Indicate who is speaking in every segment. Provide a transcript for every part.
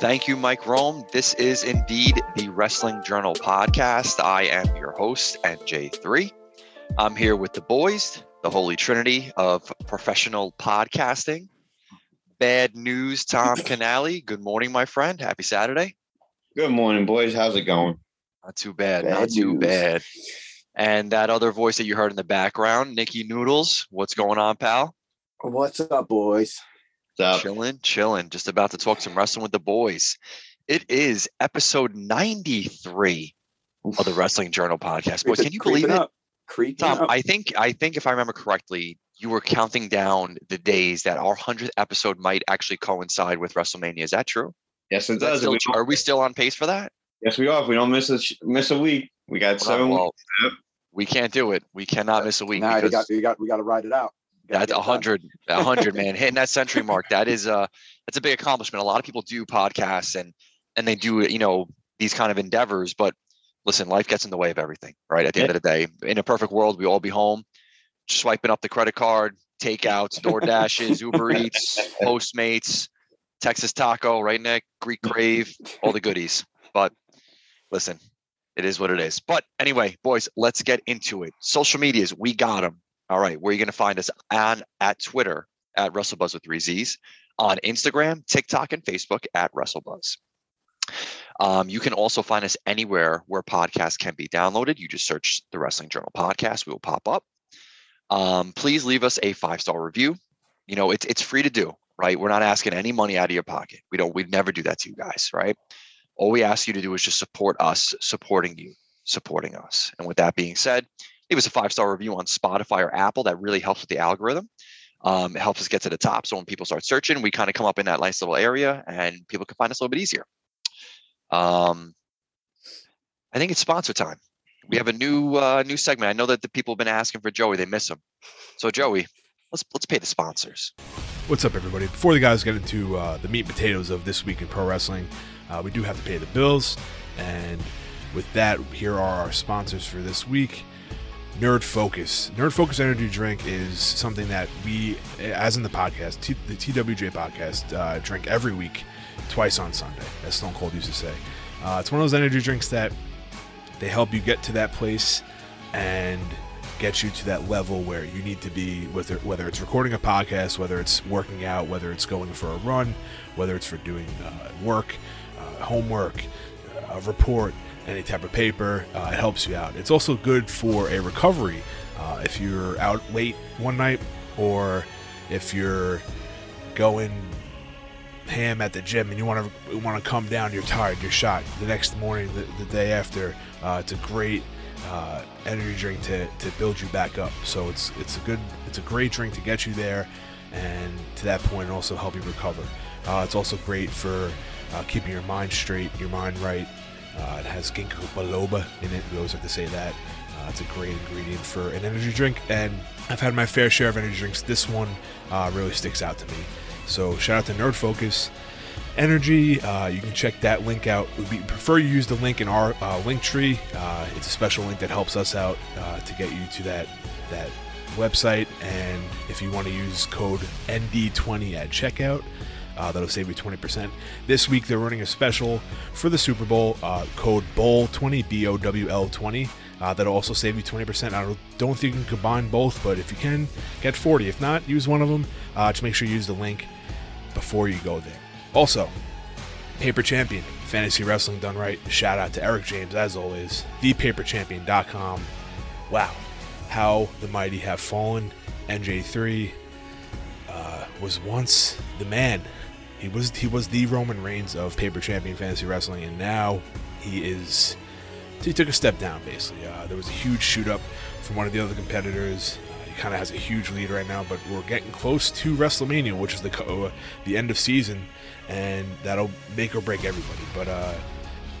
Speaker 1: Thank you, Mike Rome. This is indeed the Wrestling Journal podcast. I am your host, NJ3. I'm here with the boys, the holy trinity of professional podcasting. Bad news, Tom Canali. Good morning, my friend. Happy Saturday.
Speaker 2: Good morning, boys. How's it going?
Speaker 1: Not too bad.
Speaker 2: Bad
Speaker 1: not too bad. And that other voice that you heard in the background, Nikki Noodles. What's going on, pal?
Speaker 3: What's up, boys?
Speaker 2: Up?
Speaker 1: Chilling, chilling. Just about to talk some wrestling with the boys. It is episode 93 of the Wrestling Journal podcast. Boys, can you believe it?
Speaker 3: Up. Creeping
Speaker 1: Tom,
Speaker 3: up.
Speaker 1: I think I think if I remember correctly, you were counting down the days that our hundredth episode might actually coincide with WrestleMania. Is that true?
Speaker 2: Yes, it does.
Speaker 1: still
Speaker 2: We?
Speaker 1: Are we still on pace for that?
Speaker 2: yes, we are. If we don't miss a miss a week, we got
Speaker 1: We're
Speaker 2: seven.
Speaker 1: well, we can't do it. We cannot miss a week
Speaker 3: Nah, you got you got we got to ride it out.
Speaker 1: That's a hundred, a hundred, man, hitting that century mark. That is a that's a big accomplishment. A lot of people do podcasts and and they do you know these kind of endeavors, but listen, life gets in the way of everything, right? At the end of the day, in a perfect world, we all be home, swiping up the credit card, takeouts, door dashes, Uber Eats, Postmates, Texas Taco, right, Nick? Greek Crave, all the goodies. But listen, it is what it is. But anyway, boys, let's get into it. Social medias, we got them. All right, where are you going to find us on at Twitter at WrestleBuzz with three Z's, on Instagram, TikTok, and Facebook at WrestleBuzz. Um, you can also find us anywhere where podcasts can be downloaded. You just search the Wrestling Journal podcast; we will pop up. Um, please leave us a five star review. You know, it's it's free to do, right? We're not asking any money out of your pocket. We don't. We'd never do that to you guys, right? All we ask you to do is just support us, supporting you, supporting us. And with that being said, leave us a five star review on Spotify or Apple. That really helps with the algorithm. Um, it helps us get to the top. So when people start searching, we kind of come up in that nice little area and people can find us a little bit easier. Um, I think it's sponsor time. We have a new uh, new segment. I know that the people have been asking for Joey. They miss him. So Joey, let's let's pay the sponsors.
Speaker 4: What's up, everybody? Before the guys get into uh, the meat and potatoes of this week in pro wrestling, uh, we do have to pay the bills. And with that, here are our sponsors for this week. Nerd Focus. Nerd Focus Energy Drink is something that we, as in the podcast, the TWJ podcast, uh, drink every week, twice on Sunday, as Stone Cold used to say. Uh, it's one of those energy drinks that they help you get to that place and get you to that level where you need to be whether whether it's recording a podcast whether it's working out whether it's going for a run whether it's for doing uh, work uh, homework a report any type of paper uh, it helps you out. It's also good for a recovery uh, if you're out late one night or if you're going ham at the gym and you want to want to come down you're tired you're shot. The next morning the, the day after uh, it's a great uh, energy drink to, to build you back up. So it's it's a good it's a great drink to get you there and to that point and also help you recover. Uh, it's also great for uh, keeping your mind straight your mind right uh, it has ginkgo biloba in it we always have to say that uh, it's a great ingredient for an energy drink and i've had my fair share of energy drinks this one uh, really sticks out to me so shout out to Nerd Focus Energy. Uh, you can check that link out. We prefer you use the link in our uh, link tree. Uh, it's a special link that helps us out uh, to get you to that that website. And if you want to use code ND20 at checkout, uh, that'll save you 20%. This week they're running a special for the Super Bowl. Uh, code BOWL20 B O W L 20. Uh, that'll also save you 20%. I don't, think you can combine both, but if you can, get 40. If not, use one of them. Uh, just make sure you use the link before you go there. Also, Paper Champion, fantasy wrestling done right. Shout out to Eric James, as always. ThePaperChampion.com. Wow, how the mighty have fallen. NJ3 uh, was once the man. He was he was the Roman Reigns of Paper Champion Fantasy Wrestling, and now he is. He took a step down, basically. Uh, there was a huge shoot up from one of the other competitors. Uh, he kind of has a huge lead right now, but we're getting close to WrestleMania, which is the uh, the end of season, and that'll make or break everybody. But uh,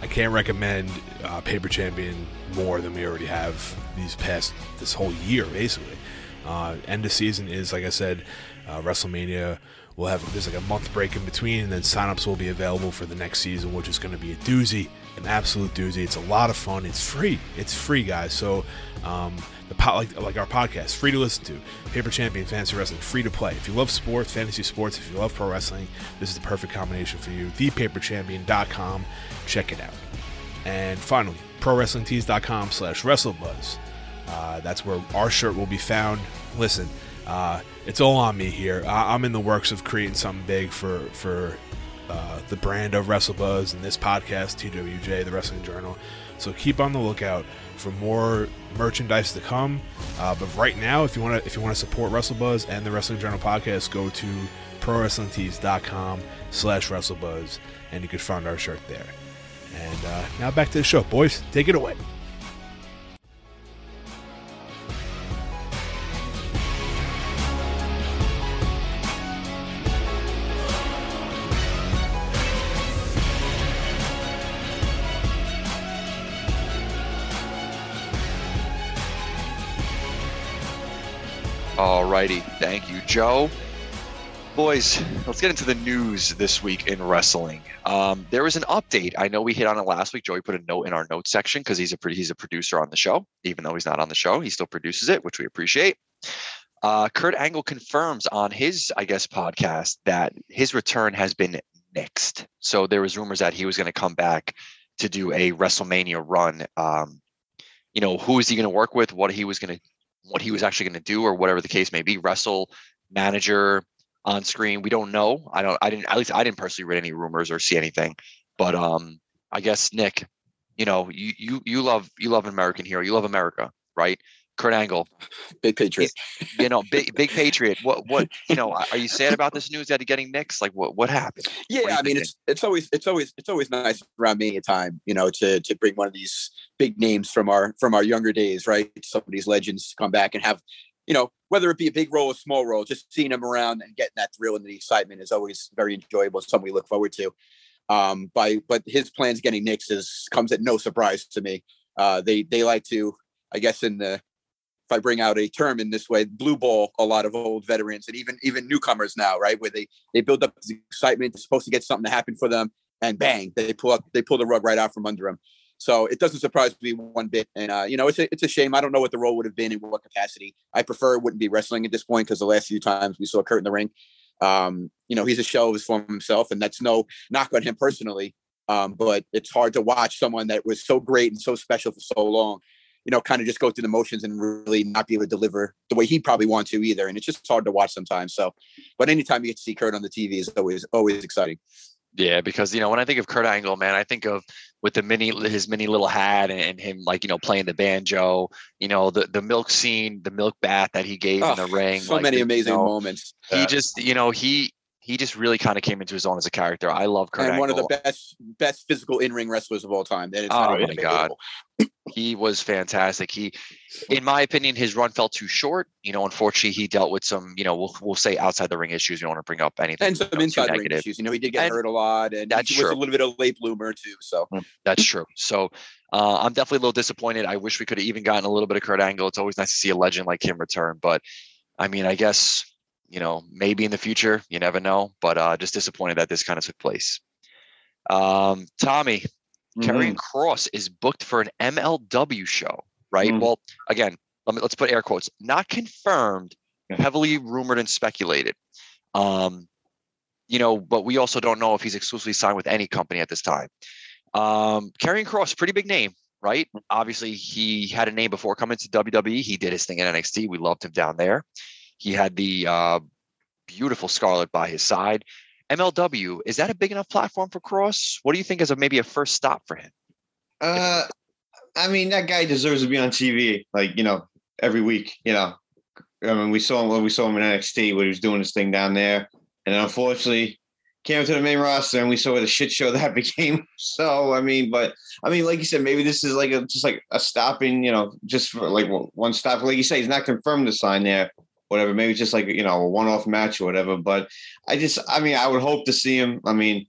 Speaker 4: I can't recommend uh, Paper Champion more than we already have these past this whole year, basically. Uh, end of season is like I said, WrestleMania. We'll have there's like a month break in between, and then signups will be available for the next season, which is going to be a doozy, an absolute doozy. It's a lot of fun. It's free. It's free, guys. So um, the po- like like our podcast, free to listen to. Paper Champion Fantasy Wrestling, free to play. If you love sports, fantasy sports, if you love pro wrestling, this is the perfect combination for you. ThePaperChampion.com. Check it out. And finally, ProWrestlingTees.com slash WrestleBuzz. Uh, that's where our shirt will be found. Listen, uh, it's all on me here. I- I'm in the works of creating something big for for uh, the brand of WrestleBuzz and this podcast, TWJ, the Wrestling Journal. So keep on the lookout for more merchandise to come. Uh, but right now, if you want to if you want to support WrestleBuzz and the Wrestling Journal podcast, go to ProWrestlingTees.com slash WrestleBuzz, and you can find our shirt there. And uh, now back to the show, boys. Take it away.
Speaker 1: Alrighty, thank you, Joe. Boys, let's get into the news this week in wrestling. Um, there was an update. I know we hit on it last week. Joey put a note in our notes section because he's a he's a producer on the show. Even though he's not on the show, he still produces it, which we appreciate. Uh, Kurt Angle confirms on his, I guess, podcast that his return has been nixed. So there was rumors that he was going to come back to do a WrestleMania run. Um, you know, who is he going to work with? What he was going to what he was actually going to do or whatever the case may be wrestle manager on screen we don't know. I don't i didn't at least i didn't personally read any rumors or see anything. But um i guess nick you know you you you love you love an american hero. You love america right kurt angle
Speaker 5: Big Patriot.
Speaker 1: you know big big patriot what what you know are you sad about this news that he getting nixed like what what happened
Speaker 5: Yeah,
Speaker 1: What
Speaker 5: I mean, it's it's always it's always it's always nice around Mania time, you know, to to bring one of these big names from our from our younger days, right? Some of these legends to come back and have, you know, whether it be a big role or small role, just seeing them around and getting that thrill and the excitement is always very enjoyable. Something we look forward to. Um, by but his plans getting nixed is comes at no surprise to me. Uh, they they like to, I guess, in the if I bring out a term in this way, blue ball a lot of old veterans and even even newcomers now, right? Where they they build up this excitement, they're supposed to get something to happen for them, and bang, they pull up they pull the rug right out from under them. So it doesn't surprise me one bit. And uh, you know, it's a it's a shame. I don't know what the role would have been in what capacity. I prefer it wouldn't be wrestling at this point because the last few times we saw Kurt in the ring, um, you know, he's a shell of his former himself, and that's no knock on him personally. Um, but it's hard to watch someone that was so great and so special for so long you know, kind of just go through the motions and really not be able to deliver the way he probably wants to either. And it's just hard to watch sometimes. So, but anytime you get to see Kurt on the TV is always always exciting.
Speaker 1: Yeah, because you know when I think of Kurt Angle, man, I think of with the mini his mini little hat and, and him like you know playing the banjo, you know the the milk scene, the milk bath that he gave in the ring.
Speaker 5: So
Speaker 1: like,
Speaker 5: many
Speaker 1: you
Speaker 5: amazing
Speaker 1: know,
Speaker 5: moments.
Speaker 1: He
Speaker 5: Uh,
Speaker 1: just you know he he just really kind of came into his own as a character. I love Kurt
Speaker 5: and
Speaker 1: Angle.
Speaker 5: one of the best best physical in ring wrestlers of all time. That is
Speaker 1: Oh, my God. he was fantastic. He, in my opinion, his run fell too short. You know, unfortunately, he dealt with some, you know, we'll we'll say outside the ring issues. We don't want to bring up anything
Speaker 5: And some
Speaker 1: you know,
Speaker 5: inside ring issues. You know, he did get
Speaker 1: And
Speaker 5: hurt a lot, and
Speaker 1: that's
Speaker 5: he was
Speaker 1: true.
Speaker 5: a little bit of a late bloomer too. So
Speaker 1: That's true. So uh, I'm definitely a little disappointed. I wish we could have even gotten a little bit of Kurt Angle. It's always nice to see a legend like him return. But I mean, I guess you know maybe in the future, you never know. But uh, just disappointed that this kind of took place. Um, Tommy, Karrion Kross is booked for an MLW show, right?
Speaker 2: Mhm.
Speaker 1: Well, again, let me let's put air quotes. Not confirmed,
Speaker 2: Yeah.
Speaker 1: heavily rumored and speculated. Um, you know, but we also don't know if he's exclusively signed with any company at this time. Um, Karrion Kross, pretty big name, right? Obviously, he had a name before coming to WWE. He did his thing in NXT. We loved him down there. He had the uh, beautiful Scarlett by his side. MLW is that a big enough platform for Kross? What do you think is a, maybe a first stop for him?
Speaker 2: Uh, I mean, that guy deserves to be on TV, like you know, every week. You know, I mean, we saw him when we saw him in NXT when he was doing his thing down there, and unfortunately, came to the main roster and we saw what a shit show that became. So I mean, but I mean, like you said, maybe this is like a just like a stopping, you know, just for like one stop. Like you say, he's not confirmed to sign there, whatever. Maybe just like you know a one off match or whatever. But I just, I mean, I would hope to see him. I mean.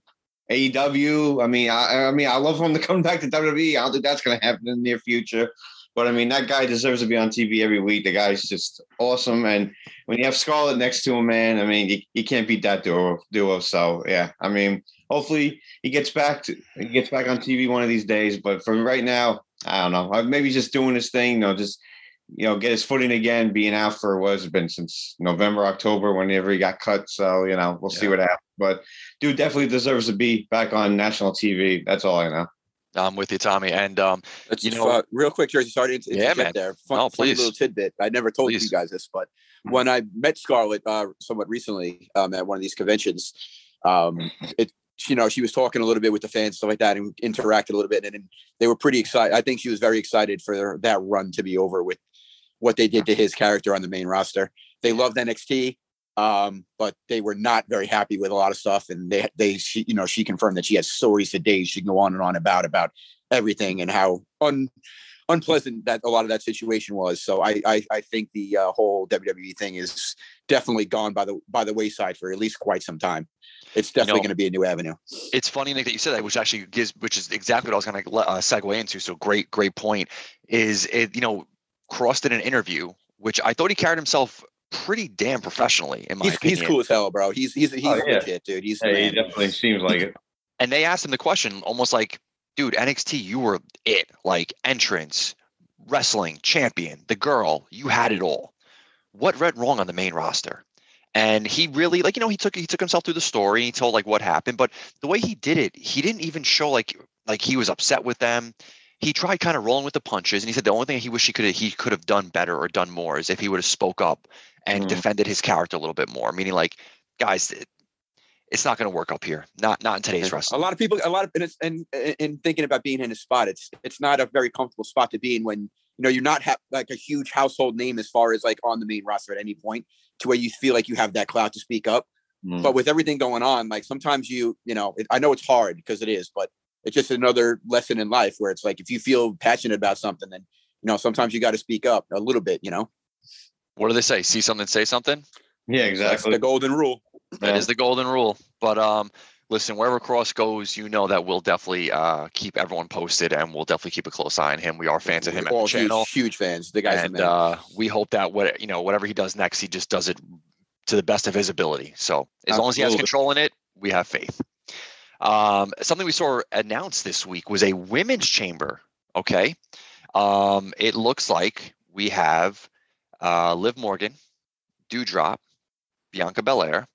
Speaker 2: AEW. I mean, I, I mean, I love him to come back to WWE. I don't think that's going to happen in the near future. But I mean, that guy deserves to be on TV every week. The guy's just awesome. And when you have Scarlett next to him, man, I mean, you can't beat that duo. Duo. So yeah, I mean, hopefully he gets back to he gets back on TV one of these days. But for right now, I don't know. Maybe just doing his thing. You know, just you know, get his footing again. Being out for what has been since November, October, whenever he got cut. So you know, we'll yeah. see what happens. But dude definitely deserves to be back on national TV. That's all I know.
Speaker 1: I'm with you, Tommy. And um,
Speaker 5: you know, uh, real quick, Jersey, sorry to
Speaker 1: yeah, man.
Speaker 5: there. Fun, oh, please. Fun little tidbit. I never told please. you guys this, but when I met Scarlett uh, somewhat recently um, at one of these conventions, um, it you know she was talking a little bit with the fans stuff like that and interacted a little bit and, and they were pretty excited i think she was very excited for that run to be over with what they did to his character on the main roster they loved nxt um, but they were not very happy with a lot of stuff. And they, they, she, you know, she confirmed that she has stories for days. She can go on and on about about everything and how un, unpleasant that a lot of that situation was. So I, I, I think the uh, whole WWE thing is definitely gone by the by the wayside for at least quite some time. It's definitely you know, going to be a new avenue.
Speaker 1: It's funny, Nick, that you said that, which actually gives, which is exactly what I was going to uh, segue into. So great, great point. Is it, you know, Kross did an interview, which I thought he carried himself pretty damn professionally, in my
Speaker 5: he's,
Speaker 1: opinion.
Speaker 5: He's cool as hell, bro. He's he's he's oh, yeah. legit, dude. He's
Speaker 2: hey, he definitely seems like it.
Speaker 1: And they asked him the question, almost like, "Dude, NXT, you were it. Like entrance, wrestling, champion, the girl, you had it all. What went wrong on the main roster?" And he really, like, you know, he took he took himself through the story. He told like what happened, but the way he did it, he didn't even show like like he was upset with them he tried kind of rolling with the punches and he said the only thing he wish he could have, he could have done better or done more is if he would have spoke up and mm. defended his character a little bit more. Meaning, like, guys, it, it's not going to work up here. Not not in today's wrestling.
Speaker 5: A lot of people, a lot of, and, it's, and in thinking about being in a spot, it's it's not a very comfortable spot to be in when you know you're not ha- like a huge household name as far as like on the main roster at any point to where you feel like you have that clout to speak up. Mm. But with everything going on, like sometimes you, you know, it, I know it's hard because it is, but it's just another lesson in life where it's like if you feel passionate about something, then you know sometimes you got to speak up a little bit. You know.
Speaker 1: What do they say? See something, say something.
Speaker 2: Yeah, exactly.
Speaker 5: the golden rule.
Speaker 1: That yeah. is the golden rule. But um, listen, wherever Kross goes, you know that we'll definitely uh, keep everyone posted, and we'll definitely keep a close eye on him. We are fans of him at the channel.
Speaker 5: Huge, huge fans. The guys,
Speaker 1: and uh, we hope that what you know, whatever he does next, he just does it to the best of his ability. So as Absolutely. long as he has control in it, we have faith. Um, something we saw announced this week was a women's chamber. Okay. Um, it looks like we have uh, Liv Morgan, Doudrop, Bianca Belair,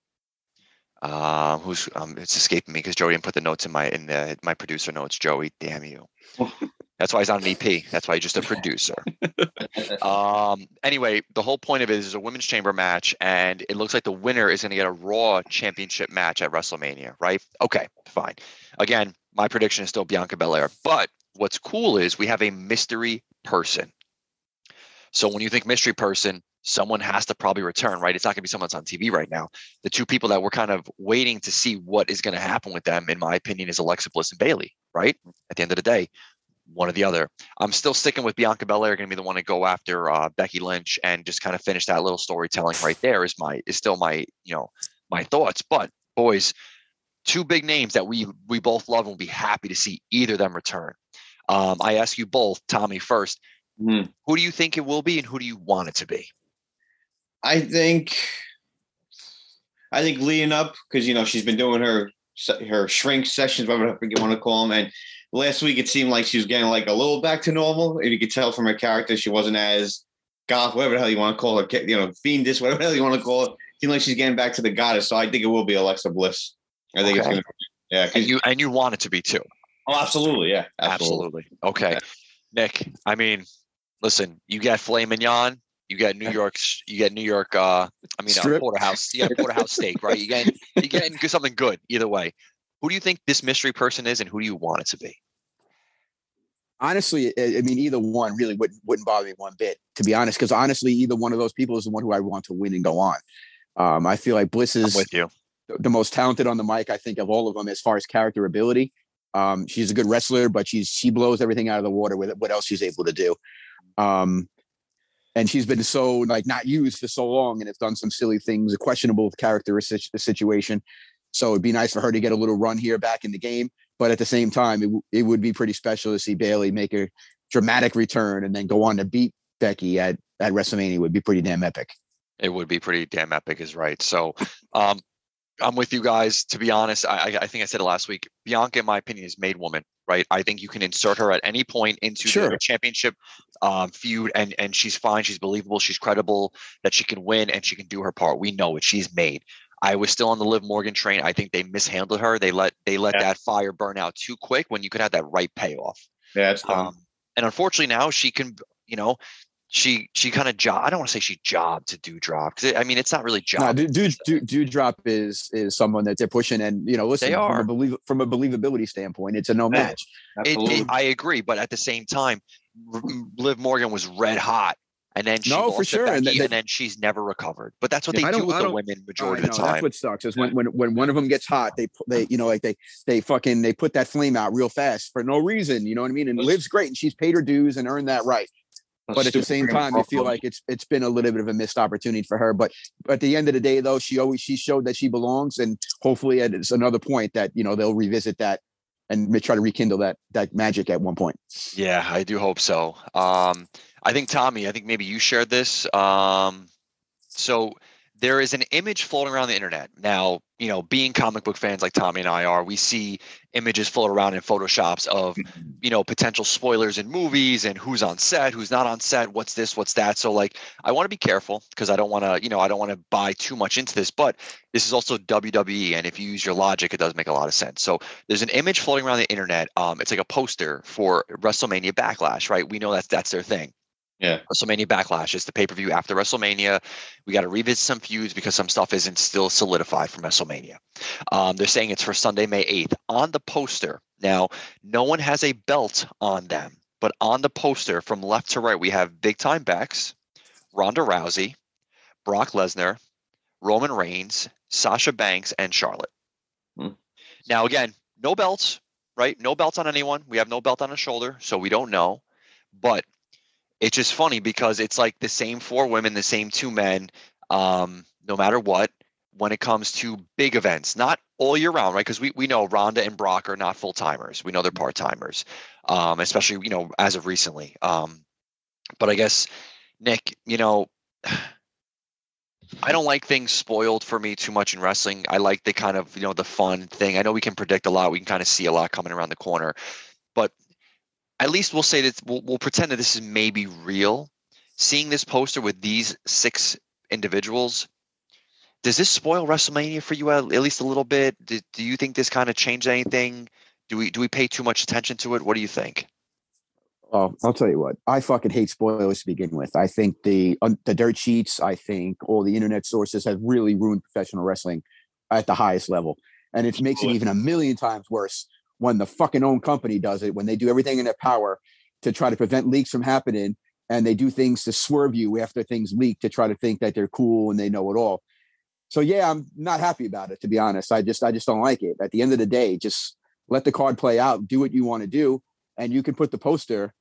Speaker 1: uh, who's um, it's escaping me because Joey didn't put the notes in my in the, my producer notes. Joey, damn you. That's why he's not an EP. That's why he's just a producer. um, anyway, the whole point of it is a women's chamber match, and it looks like the winner is going to get a Raw Championship match at WrestleMania, right? Okay, fine. Again, my prediction is still Bianca Belair. But what's cool is we have a mystery person. So when you think mystery person, someone has to probably return, right? It's not going to be someone that's on TV right now. The two people that we're kind of waiting to see what is going to happen with them, in my opinion, is Alexa Bliss and Bayley, right? At the end of the day, one or the other. I'm still sticking with Bianca Belair going to be the one to go after uh, Becky Lynch and just kind of finish that little storytelling right there. Is my is still my you know my thoughts. But boys, two big names that we we both love and will be happy to see either of them return. Um, I ask you both, Tommy first. Mm-hmm. Who do you think it will be, and who do you want it to be?
Speaker 2: I think, I think leading up because you know she's been doing her her shrink sessions, whatever you want to call them, and last week it seemed like she was getting like a little back to normal. and you could tell from her character, she wasn't as goth, whatever the hell you want to call her, you know, fiendish, whatever the hell you want to call it. Seemed like she's getting back to the goddess. So I think it will be Alexa Bliss. I think okay. it's gonna, yeah.
Speaker 1: And you and you want it to be too.
Speaker 2: Oh, absolutely, yeah,
Speaker 1: absolutely. absolutely. Okay, yeah. Nick. I mean, listen, you got filet mignon. You get New York. You get New York. Uh, I mean, uh, porterhouse. You got porterhouse steak, right? You get you getting something good either way. Who do you think this mystery person is, and who do you want it to be?
Speaker 5: Honestly, I mean, either one really wouldn't wouldn't bother me one bit, to be honest. Because honestly, either one of those people is the one who I want to win and go on. Um, I feel like Bliss is
Speaker 1: I'm with you.
Speaker 5: the most talented on the mic, I think, of all of them as far as character ability. Um, she's a good wrestler, but she's she blows everything out of the water with what else she's able to do. Um, and she's been so like not used for so long and has done some silly things, a questionable character situation. So it'd be nice for her to get a little run here back in the game. But at the same time, it, it would be pretty special to see Bayley make a dramatic return and then go on to beat Becky at, at WrestleMania it would be pretty damn epic.
Speaker 1: It would be pretty damn epic, is right. So, um, I'm with you guys. To be honest, I, I think I said it last week. Bianca, in my opinion, is made woman. Right. I think you can insert her at any point into sure. the championship um, feud, and and she's fine. She's believable. She's credible that she can win and she can do her part. We know it. She's made. I was still on the Liv Morgan train. I think they mishandled her. They let they let yeah. that fire burn out too quick when you could have that right payoff.
Speaker 2: Yeah, it's um,
Speaker 1: and unfortunately now she can, you know, she she kind of job. I don't want to say she jobbed to Doudrop because I mean it's not really job.
Speaker 5: No, Dude, Dude, Doudrop is is someone that they're pushing, and you know, listen, they are. From a, believe, from a believability standpoint, it's a no match.
Speaker 1: It, it, I agree, but at the same time, Liv Morgan was red hot and then she no, for sure, Becky, and, they, and, then she's never recovered. But that's what yeah, they do with the women majority of the time.
Speaker 5: That's what sucks is when, when when one of them gets hot, they they you know like they they fucking they put that flame out real fast for no reason. You know what I mean? And lives great, and she's paid her dues and earned that right. But at the same time, you feel like it's it's been a little bit of a missed opportunity for her. But at the end of the day, though, she always she showed that she belongs, and hopefully, it's another point that you know they'll revisit that and try to rekindle that that magic at one point.
Speaker 1: Yeah, I do hope so. Um, I think Tommy, I think maybe you shared this. Um, so there is an image floating around the internet now. You know, being comic book fans like Tommy and I are, we see images float around in photoshops of, mm-hmm. you know, potential spoilers in movies and who's on set, who's not on set, what's this, what's that. So like, I want to be careful because I don't want to, you know, I don't want to buy too much into this. But this is also WWE, and if you use your logic, it does make a lot of sense. So there's an image floating around the internet. Um, it's like a poster for WrestleMania Backlash, right? We know that's that's their thing.
Speaker 2: Yeah.
Speaker 1: WrestleMania Backlash is the pay per view after WrestleMania. We got to revisit some feuds because some stuff isn't still solidified from WrestleMania. Um, they're saying it's for Sunday, May 8th. On the poster, now, no one has a belt on them, but on the poster from left to right, we have big time Bex, Ronda Rousey, Brock Lesnar, Roman Reigns, Sasha Banks, and Charlotte. Hmm. Now, again, no belts, right? No belts on anyone. We have no belt on a shoulder, so we don't know. But it's just funny because it's like the same four women, the same two men, um, no matter what, when it comes to big events, not all year round, right? Because we, we know Ronda and Brock are not full timers. We know they're part timers, um, especially, you know, as of recently. Um, but I guess, Nick, you know, I don't like things spoiled for me too much in wrestling. I like the kind of, you know, the fun thing. I know we can predict a lot. We can kind of see a lot coming around the corner. But at least we'll say that we'll, we'll pretend that this is maybe real. Seeing this poster with these six individuals, does this spoil WrestleMania for you at, at least a little bit? Do, do you think this kind of changed anything? Do we do we pay too much attention to it? What do you think?
Speaker 5: Oh, I'll tell you what. I fucking hate spoilers to begin with. I think the uh, the dirt sheets, I think all the internet sources have really ruined professional wrestling at the highest level, and it makes it even a million times worse when the fucking own company does it, when they do everything in their power to try to prevent leaks from happening, and they do things to swerve you after things leak to try to think that they're cool and they know it all. So yeah, I'm not happy about it to be honest. I just I just don't like it. At the end of the day, just let the card play out, do what you want to do, and you can put the poster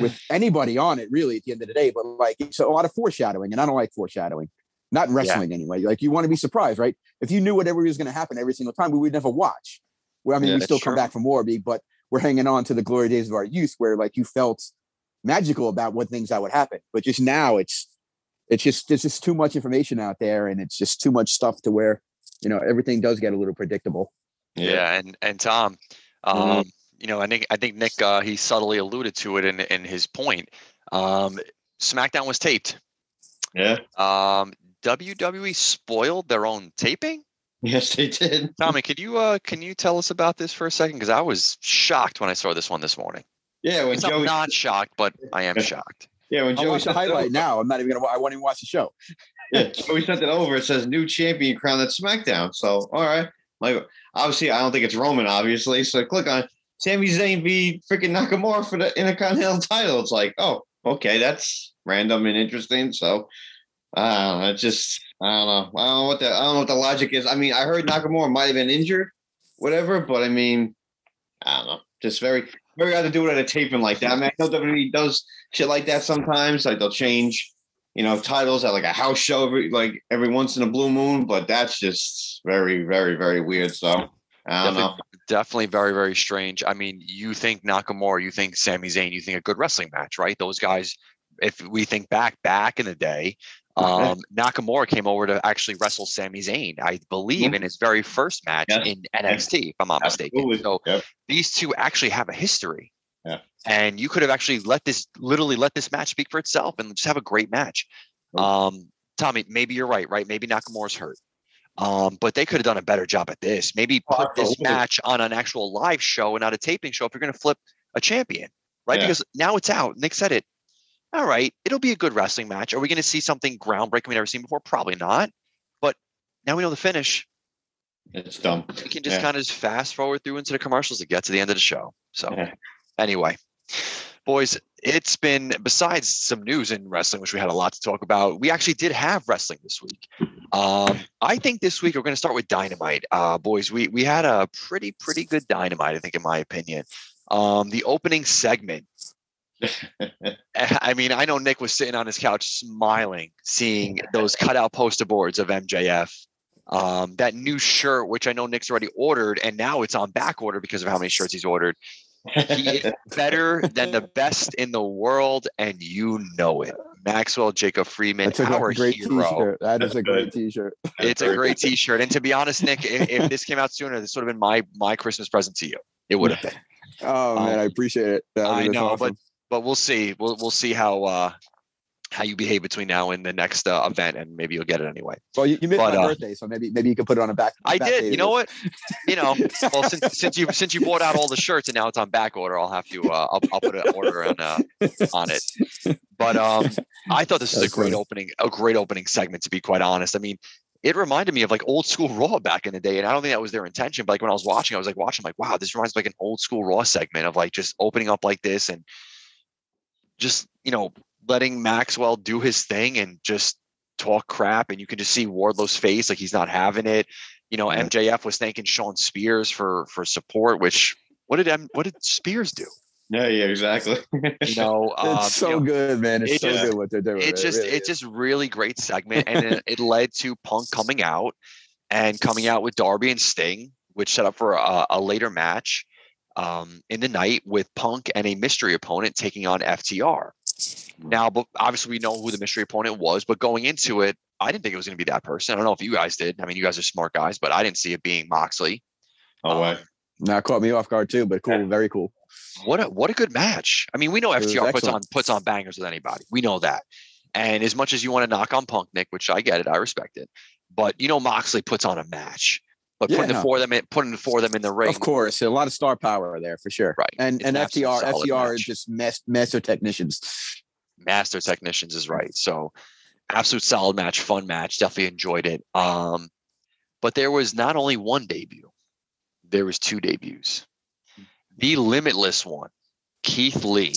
Speaker 5: with anybody on it really at the end of the day. But like it's a lot of foreshadowing, and I don't like foreshadowing. Not in wrestling yeah. anyway. Like you want to be surprised, right? If you knew whatever was going to happen every single time, we would never watch. Well, I mean, yeah, we still come back from Warby, but we're hanging on to the glory days of our youth where like you felt magical about what things that would happen. But just now it's it's just there's just too much information out there and it's just too much stuff to where, you know, everything does get a little predictable.
Speaker 1: Yeah, and and Tom, mm-hmm. um, mm-hmm. you know, I think I think Nick uh, he subtly alluded to it in in his point. Um, SmackDown was taped.
Speaker 2: Yeah.
Speaker 1: Um, WWE spoiled their own taping.
Speaker 2: Yes, they did.
Speaker 1: Tommy, can you uh can you tell us about this for a second? Because I was shocked when I saw this one this morning.
Speaker 2: Yeah, when
Speaker 1: Joey, I'm not shocked, but I am shocked.
Speaker 2: Yeah, when
Speaker 5: Joey watch the highlight now, I'm not even gonna. I won't even watch the show.
Speaker 2: yeah, Joey sent it over. It says new champion crowned at SmackDown. So all right, like obviously I don't think it's Roman, obviously. So click on Sami Zayn v freaking Nakamura for the Intercontinental title. It's like, oh, okay, that's random and interesting. So I don't know. It just I don't know. I don't know what the I don't know what the logic is. I mean, I heard Nakamura might have been injured, whatever, but I mean, I don't know. Just very very hard to do it at a taping like that. I mean, I know WWE does shit like that sometimes. Like they'll change, you know, titles at like a house show every like every once in a blue moon, but that's just very, very, very weird. So I don't
Speaker 1: Definitely,
Speaker 2: know.
Speaker 1: definitely very, very strange. I mean, you think Nakamura, you think Sami Zayn, you think a good wrestling match, right? Those guys, if we think back back in the day, um, Nakamura came over to actually wrestle Sami Zayn, I believe,
Speaker 2: Mhm.
Speaker 1: in his very first match
Speaker 2: Yeah.
Speaker 1: in NXT, if I'm not mistaken.
Speaker 2: Absolutely.
Speaker 1: So
Speaker 2: Yep.
Speaker 1: these two actually have a history.
Speaker 2: Yeah.
Speaker 1: And you could have actually let this literally let this match speak for itself and just have a great match. Um, Tommy, maybe you're right, right? Maybe Nakamura's hurt. Um, but they could have done a better job at this. Maybe
Speaker 2: Oh,
Speaker 1: put this match on an actual live show and not a taping show if you're going to flip a champion, right?
Speaker 2: Yeah.
Speaker 1: Because now it's out. Nick said it. All right, it'll be a good wrestling match. Are we going to see something groundbreaking we've never seen before? Probably not. But now we know the finish.
Speaker 2: It's dumb.
Speaker 1: We can just
Speaker 2: Yeah.
Speaker 1: kind of just fast forward through into the commercials to get to the end of the show. So
Speaker 2: Yeah.
Speaker 1: anyway, boys, it's been besides some news in wrestling, which we had a lot to talk about. We actually did have wrestling this week. Um, I think this week we're going to start with Dynamite, uh, boys. We we had a pretty pretty good Dynamite, I think, in my opinion. Um, the opening segment. I mean, I know Nick was sitting on his couch smiling, seeing those cutout poster boards of MJF. Um, that new shirt, which I know Nick's already ordered, and now it's on back order because of how many shirts he's ordered. He is better than the best in the world, and you know it. Maxwell Jacob Freeman,
Speaker 5: That's a
Speaker 1: our
Speaker 5: great
Speaker 1: hero.
Speaker 5: T-shirt. That is a great. T-shirt.
Speaker 1: It's a great T-shirt, and to be honest, Nick, if, if this came out sooner, this would have been my my Christmas present to you. It would have been,
Speaker 5: Oh man, I appreciate it. That
Speaker 1: I know,
Speaker 5: awesome.
Speaker 1: but we'll see. We'll we'll see how uh how you behave between now and the next uh, event, and maybe you'll get it anyway.
Speaker 5: well, you, you missed
Speaker 1: but,
Speaker 5: my
Speaker 1: uh,
Speaker 5: birthday, so maybe maybe you could put it on a back.
Speaker 1: I
Speaker 5: back
Speaker 1: did. You know what? You know, well, since since you since you bought out all the shirts and now it's on back order, I'll have to uh, I'll, I'll put an order on uh, on it. But um, I thought this was a great
Speaker 5: funny.
Speaker 1: opening, a great opening segment. To be quite honest, I mean, it reminded me of like old school Raw back in the day, and I don't think that was their intention. But like when I was watching, I was like watching, like wow, this reminds me of, like an old school Raw segment of like just opening up like this and just you know letting Maxwell do his thing and just talk crap, and you can just see Wardlow's face like he's not having it. You know, MJF was thanking Shawn Spears for for support, which what did M, what did Spears do?
Speaker 2: yeah, yeah, exactly.
Speaker 1: You know, um,
Speaker 5: It's so
Speaker 1: you know,
Speaker 5: good, man. It's
Speaker 1: it
Speaker 5: so
Speaker 1: just-
Speaker 5: good what they're doing.
Speaker 1: it just
Speaker 5: really
Speaker 1: it's
Speaker 5: is.
Speaker 1: just really great segment and it, it led to punk coming out and coming out with darby and sting which set up for a, a later match um, in the night with punk and a mystery opponent taking on ftr now but obviously we know who the mystery opponent was but going into it i didn't think it was going to be that person i don't know if you guys did i mean you guys are smart guys but i didn't see it being moxley
Speaker 2: oh, way.
Speaker 1: Um,
Speaker 5: Now it caught me off guard too, but cool, very cool.
Speaker 1: what a what a good match. I mean, we know FTR puts on puts on bangers with anybody. We know that. And as much as you want to knock on Punk, Nick, which I get it, I respect it. But you know, Moxley puts on a match. But
Speaker 5: Yeah,
Speaker 1: putting the
Speaker 5: no.
Speaker 1: four of them in, putting the four of them in the ring,
Speaker 5: Of course, a lot of star power there for sure.
Speaker 1: Right.
Speaker 5: And
Speaker 1: It's
Speaker 5: and
Speaker 1: an
Speaker 5: FTR FTR
Speaker 1: match.
Speaker 5: is just mas- master technicians.
Speaker 1: master technicians is right. So absolute solid match, fun match. Definitely enjoyed it. Um, but there was not only one debut, there was two debuts. The limitless one, Keith Lee,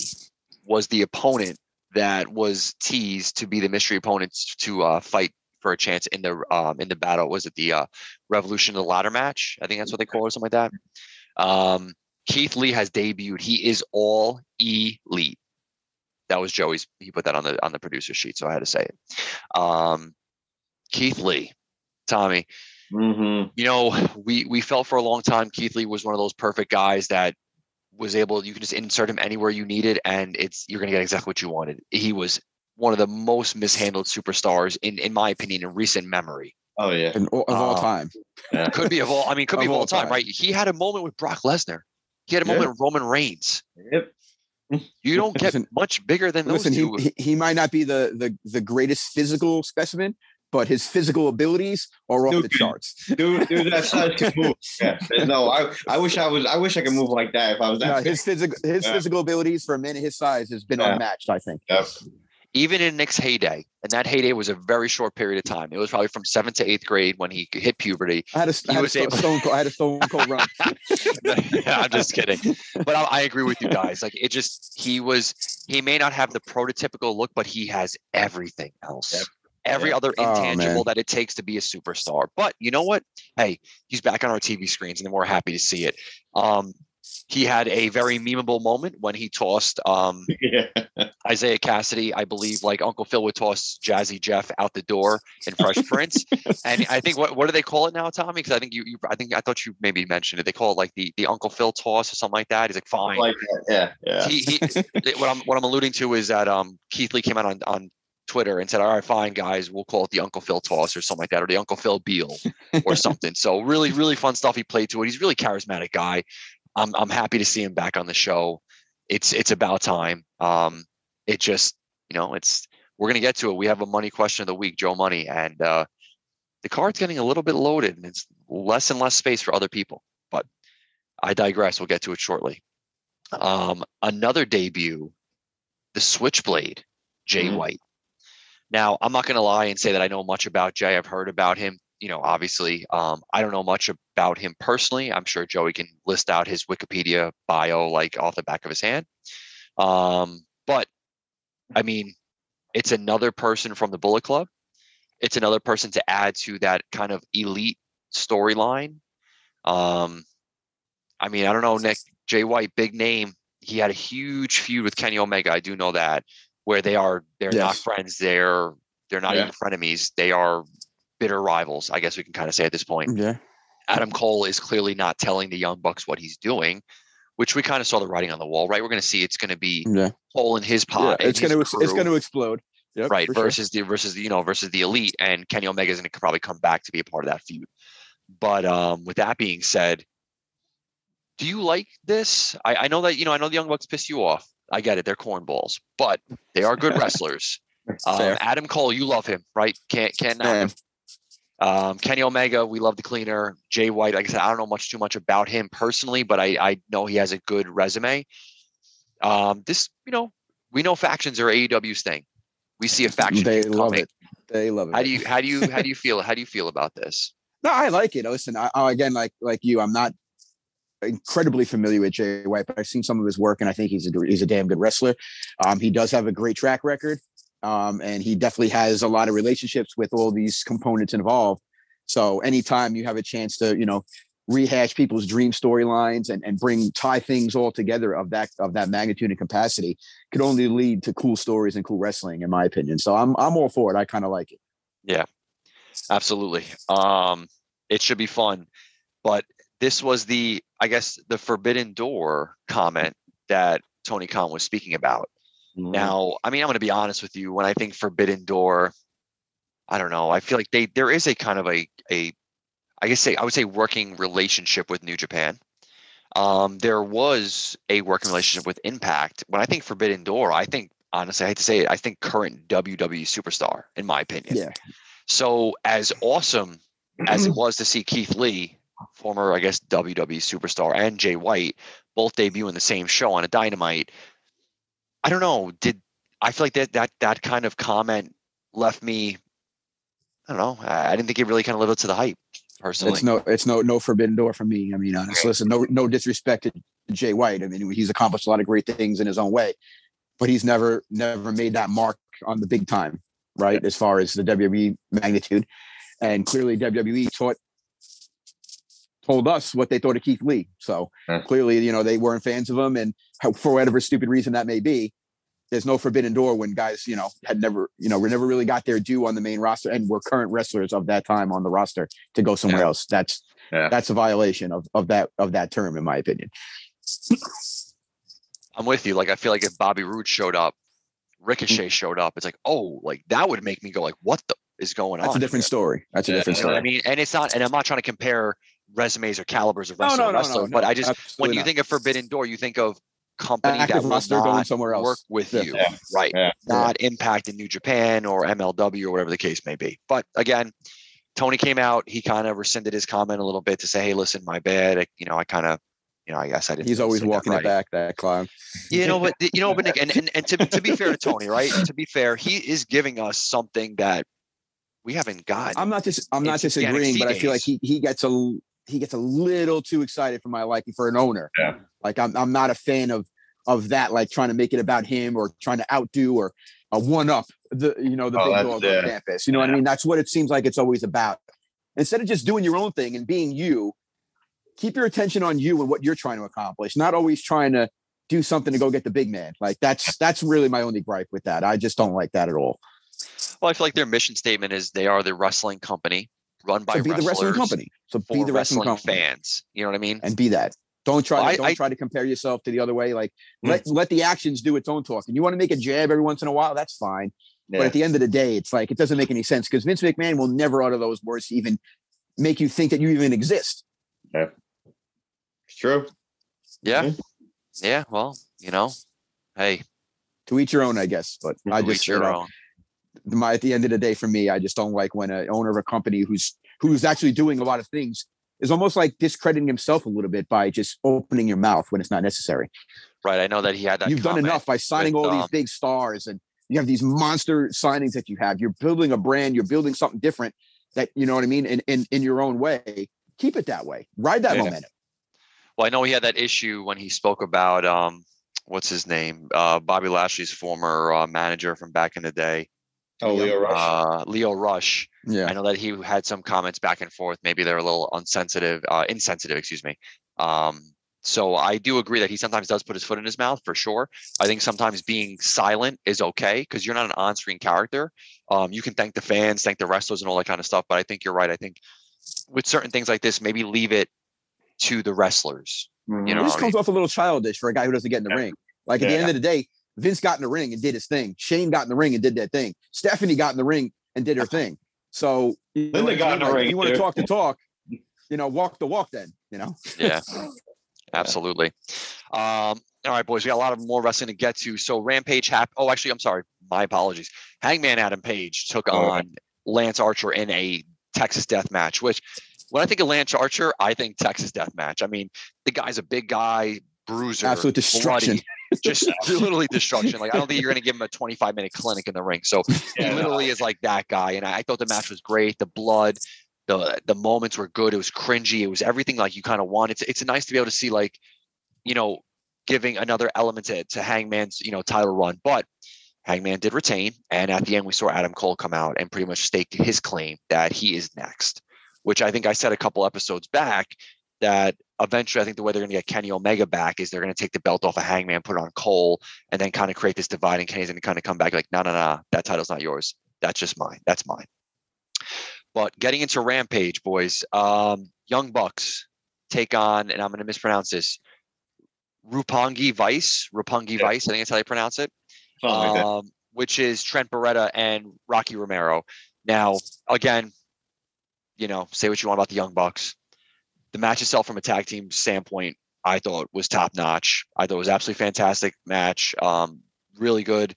Speaker 1: was the opponent that was teased to be the mystery opponent to uh, fight for a chance in the um, in the battle. Was it the uh, Revolution of the Ladder match? I think that's what they call it, or something like that. Um, Keith Lee has debuted. He is all elite that was Joey's. He put that on the on the producer sheet, so I had to say it. Um, Keith Lee, Tommy.
Speaker 2: Mm-hmm.
Speaker 1: You know, we we felt for a long time Keith Lee was one of those perfect guys that was able. You can just insert him anywhere you needed, and it's you're going to get exactly what you wanted. He was one of the most mishandled superstars in in my opinion in recent memory.
Speaker 2: Oh yeah.
Speaker 5: And of all
Speaker 1: Uh,
Speaker 5: time.
Speaker 1: Could be of all. I mean, could be
Speaker 5: Of
Speaker 1: of all
Speaker 5: all
Speaker 1: time,
Speaker 5: time.
Speaker 1: right? He had a moment with Brock Lesnar. He had a
Speaker 2: Yeah.
Speaker 1: moment with Roman Reigns.
Speaker 2: Yep.
Speaker 1: You don't get
Speaker 5: Listen-
Speaker 1: much bigger than those
Speaker 5: Listen,
Speaker 1: two.
Speaker 5: he, he he might not be the the the greatest physical specimen, but his physical abilities are off the
Speaker 2: Stupid.
Speaker 5: charts.
Speaker 2: Dude, dude, that's such a move. Yeah. No, I, I wish I was. I wish I could move like that if I was that.
Speaker 5: No, his physical his
Speaker 2: Yeah.
Speaker 5: physical abilities for a man his size has been
Speaker 2: Yeah.
Speaker 5: unmatched. I think.
Speaker 2: Yep.
Speaker 1: Even in Nick's heyday, and that heyday was a very short period of time. It was probably from seventh to eighth grade when he hit puberty.
Speaker 5: I had a, I had a
Speaker 1: was
Speaker 5: sto-
Speaker 1: able-
Speaker 5: stone cold, I had a stone cold run.
Speaker 1: yeah, I'm just kidding, but I, I agree with you guys. Like it just he was he may not have the prototypical look, but he has everything else.
Speaker 2: Yep.
Speaker 1: every
Speaker 2: Yeah.
Speaker 1: other
Speaker 5: Oh,
Speaker 1: intangible
Speaker 5: man.
Speaker 1: that it takes to be a superstar. But you know what? Hey, he's back on our TV screens, and we're happy to see it. Um, he had a very memeable moment when he tossed um,
Speaker 2: yeah.
Speaker 1: Isaiah Kassidy, I believe, like Uncle Phil would toss Jazzy Jeff out the door in Fresh Prince. And I think what what do they call it now, Tommy? Because I think you, you I think I thought you maybe mentioned it. They call it like the the Uncle Phil toss or something like that. He's like, fine.
Speaker 2: Like. Yeah. Yeah.
Speaker 1: he, he, what I'm what I'm alluding to is that um Keith Lee came out on on Twitter and said, "All right, fine, guys, we'll call it the Uncle Phil toss or something like that, or the Uncle Phil Beal or something." So really, really fun stuff. He played to it. He's a really charismatic guy. I'm I'm happy to see him back on the show. It's it's about time. Um, it just you know it's we're gonna get to it. We have a money question of the week, Joe Money, and uh, the card's getting a little bit loaded, and it's less and less space for other people. But I digress. We'll get to it shortly. Um, another debut, the Switchblade, Jay
Speaker 2: Mhm.
Speaker 1: White. Now, I'm not going to lie and say that I know much about Jay. I've heard about him. You know, obviously, um, I don't know much about him personally. I'm sure Joey can list out his Wikipedia bio like off the back of his hand. Um, but I mean, it's another person from the Bullet Club. It's another person to add to that kind of elite storyline. Um, I mean, I don't know, Nick Jay White, big name. He had a huge feud with Kenny Omega. I do know that, where they are they're not friends. They're they're not
Speaker 2: Yeah.
Speaker 1: even frenemies. They are bitter rivals. I guess we can kind of say at this point.
Speaker 5: Yeah.
Speaker 1: Adam Cole is clearly not telling the Young Bucks what he's doing, which we kind of saw the writing on the wall, right? We're going to see it's going to be
Speaker 5: Yeah.
Speaker 1: Cole in his pot. yeah.
Speaker 5: It's gonna ex- it's gonna explode. Yep,
Speaker 1: right
Speaker 5: for sure.
Speaker 1: versus the versus the you know versus the elite, and Kenny Omega is going to probably come back to be a part of that feud. But um, with that being said, do you like this? I, I know that you know I know the Young Bucks piss you off. I get it; they're cornballs, but they are good wrestlers. Um, Adam Cole, you love him, right? Can't can't knock him.
Speaker 5: Man,
Speaker 1: Um, Kenny Omega, we love the cleaner. Jay White, like I said, I don't know much too much about him personally, but I, I know he has a good resume. Um, this, you know, we know factions are AEW's thing. We see a faction
Speaker 5: they love
Speaker 1: coming.
Speaker 5: it. They love it.
Speaker 1: How do you how do you how do you feel how do you feel about this?
Speaker 5: No, I like it. Listen, I, I, again, like like you, I'm not incredibly familiar with Jay White, but I've seen some of his work, and I think he's a he's a damn good wrestler. Um, he does have a great track record, um, and he definitely has a lot of relationships with all these components involved. So anytime you have a chance to, you know, rehash people's dream storylines and, and bring tie things all together of that of that magnitude and capacity could only lead to cool stories and cool wrestling, in my opinion. So I'm I'm all for it. I kind of like it.
Speaker 1: Yeah, absolutely. Um, it should be fun. But this was the, I guess, the forbidden door comment that Tony Khan was speaking about.
Speaker 2: Mhm.
Speaker 1: Now, I mean, I'm going to be honest with you. When I think Forbidden Door, I don't know. I feel like they there is a kind of a a, I guess say I would say working relationship with New Japan. Um, there was a working relationship with Impact. When I think Forbidden Door, I think honestly, I hate to say it, I think current WWE superstar, in my opinion.
Speaker 5: Yeah.
Speaker 1: So as awesome as it was to see Keith Lee, former I guess WWE superstar, and Jay White both debut in the same show on a Dynamite. I don't know. Did I feel like that that that kind of comment left me? I don't know. I, I didn't think it really kind of lived up to the hype. Personally,
Speaker 5: It's no, it's no, no forbidden door for me. I mean, uh, honestly, listen, no, no disrespect to Jay White. I mean, he's accomplished a lot of great things in his own way, but he's never, never made that mark on the big time, right? As far as the WWE magnitude, and clearly WWE taught, told us what they thought of Keith Lee. So
Speaker 2: Yeah.
Speaker 5: clearly, you know, they weren't fans of him, and for whatever stupid reason that may be. There's no forbidden door when guys, you know, had never, you know, we never really got their due on the main roster and were current wrestlers of that time on the roster to go somewhere
Speaker 1: Yeah.
Speaker 5: else. That's
Speaker 2: Yeah.
Speaker 5: that's a violation of of that of that term, in my opinion.
Speaker 1: I'm with you. Like I feel like if Bobby Roode showed up,
Speaker 5: Mm.
Speaker 1: Ricochet showed up, it's like, oh, like that would make me go like, what the is going
Speaker 5: That's
Speaker 1: on?
Speaker 5: That's a different
Speaker 1: here?
Speaker 5: story. That's a
Speaker 2: Yeah,
Speaker 5: different
Speaker 1: story. I mean, and it's not, and I'm not trying to compare resumes or calibers of
Speaker 5: No,
Speaker 1: wrestler
Speaker 5: no,
Speaker 1: to
Speaker 5: no,
Speaker 1: wrestler,
Speaker 5: no,
Speaker 1: but
Speaker 5: no,
Speaker 1: I just when you
Speaker 5: not.
Speaker 1: think of Forbidden Door, you think of company
Speaker 5: Active
Speaker 1: that will
Speaker 5: roster going
Speaker 1: not
Speaker 5: somewhere else.
Speaker 1: work with
Speaker 5: Yeah.
Speaker 1: you,
Speaker 2: Yeah.
Speaker 1: right?
Speaker 2: Yeah.
Speaker 1: Not Impact in New Japan or MLW or whatever the case may be. But again, Tony came out. He kind of rescinded his comment a little bit to say, "Hey, listen, my bad. I, you know, I kind of, you know, I guess I didn't."
Speaker 5: He's always
Speaker 1: say that
Speaker 5: walking
Speaker 1: right.
Speaker 5: it back. That clown.
Speaker 1: You know, but you know, but Nick, and, and, and to, to be fair to Tony, right? To be fair, he is giving us something that we haven't got.
Speaker 5: I'm not just. I'm not
Speaker 1: It's the
Speaker 5: disagreeing, but I feel like he he gets a he gets a little too excited for my liking for an owner.
Speaker 2: Yeah.
Speaker 5: Like I'm I'm not a fan of of that. Like trying to make it about him or trying to outdo or uh, a one up the you know the
Speaker 2: Oh,
Speaker 5: big dog
Speaker 2: yeah.
Speaker 5: on campus. You know what I mean? That's what it seems like it's always about. Instead of just doing your own thing and being you, keep your attention on you and what you're trying to accomplish, not always trying to do something to go get the big man. Like that's that's really my only gripe with that. I just don't like that at all.
Speaker 1: Well, I feel like their mission statement is they are the wrestling company run by
Speaker 5: So be the wrestling
Speaker 1: wrestlers
Speaker 5: company. So be the wrestling,
Speaker 1: wrestling
Speaker 5: company
Speaker 1: fans. You know what I mean?
Speaker 5: and be that. Don't try.
Speaker 1: Well,
Speaker 5: to,
Speaker 1: I-
Speaker 5: don't
Speaker 1: I-
Speaker 5: try to compare yourself to the other way. Like
Speaker 2: Mm.
Speaker 5: let let the actions do its own talking. You want to make a jab every once in a while, that's fine.
Speaker 2: Yeah.
Speaker 5: But at the end of the day, it's like it doesn't make any sense because Vince McMahon will never utter those words to even make you think that you even exist.
Speaker 2: Yeah, it's true.
Speaker 1: Yeah.
Speaker 2: Mhm.
Speaker 1: Yeah. Well, you know, hey,
Speaker 5: To each your own, I guess. But I just
Speaker 1: each
Speaker 5: you
Speaker 1: your
Speaker 5: know,
Speaker 1: own.
Speaker 5: My at the end of the day, for me, I just don't like when an owner of a company who's who's actually doing a lot of things is almost like discrediting himself a little bit by just opening your mouth when it's not necessary.
Speaker 1: Right. I know that he had that.
Speaker 5: You've done enough by signing
Speaker 1: with,
Speaker 5: all these
Speaker 1: um,
Speaker 5: big stars and you have these monster signings that you have. You're building a brand, you're building something different that you know what I mean, in in, in your own way. Keep it that way. Ride that
Speaker 1: Yeah.
Speaker 5: momentum.
Speaker 1: Well, I know he had that issue when he spoke about um, what's his name, uh, Bobby Lashley's former uh, manager from back in the day,
Speaker 2: Oh, Lio Rush.
Speaker 1: uh, Lio Rush.
Speaker 5: Yeah.
Speaker 1: I know that he had some comments back and forth. Maybe they're a little unsensitive, uh, insensitive, excuse me. Um, so I do agree that he sometimes does put his foot in his mouth for sure. I think sometimes being silent is okay because you're not an on-screen character. Um, you can thank the fans, thank the wrestlers, and all that kind of stuff. But I think you're right. I think with certain things like this, maybe leave it to the wrestlers.
Speaker 2: Mhm.
Speaker 1: you know,
Speaker 5: it just
Speaker 1: I
Speaker 5: comes
Speaker 1: mean-
Speaker 5: off a little childish for a guy who doesn't get in the
Speaker 2: Yeah.
Speaker 5: ring. Like at the end of the day, Vince got in the ring and did his thing. Shane got in the ring and did that thing. Stephanie got in the ring and did her thing. So you know
Speaker 2: Linda got in the
Speaker 5: Like,
Speaker 2: ring,
Speaker 5: If you want to talk the talk, you know, walk the walk. Then you know.
Speaker 1: Yeah, absolutely. Um, all right, boys, we got a lot of more wrestling to get to. So Rampage hap Oh, actually, I'm sorry. My apologies. Hangman Adam Page took
Speaker 2: Oh, okay.
Speaker 1: on Lance Archer in a Texas death match, which when I think of Lance Archer, I think Texas death match. I mean, the guy's a big guy, bruiser,
Speaker 5: Absolute destruction.
Speaker 1: bloody, just literally destruction. Like I don't think you're going to give him a 25 minute clinic in the ring. So
Speaker 2: Yeah,
Speaker 1: he
Speaker 2: no.
Speaker 1: literally is like that guy. And I, I thought the match was great. The blood, the the moments were good. It was cringy. It was everything like you kind of want. It's it's nice to be able to see like, you know, giving another element to, to Hangman's you know title run. But Hangman did retain, and at the end we saw Adam Cole come out and pretty much stake his claim that he is next. Which I think I said a couple episodes back that eventually I think the way they're going to get Kenny Omega back is they're going to take the belt off of Hangman, put it on Cole, and then kind of create this divide. And Kenny's going to kind of come back like, no, no, no, that title's not yours. That's just mine. That's mine. But getting into Rampage, boys, um, Young Bucks take on, and I'm going to mispronounce this, Rupangi Vice, Rupangi
Speaker 2: Yeah.
Speaker 1: Vice, I think that's how they pronounce it,
Speaker 2: that.
Speaker 1: um, which is Trent Beretta and Rocky Romero. Now, again, you know, say what you want about the Young Bucks. The match itself, from a tag team standpoint, I thought was top notch. I thought it was absolutely fantastic match. Um, really good.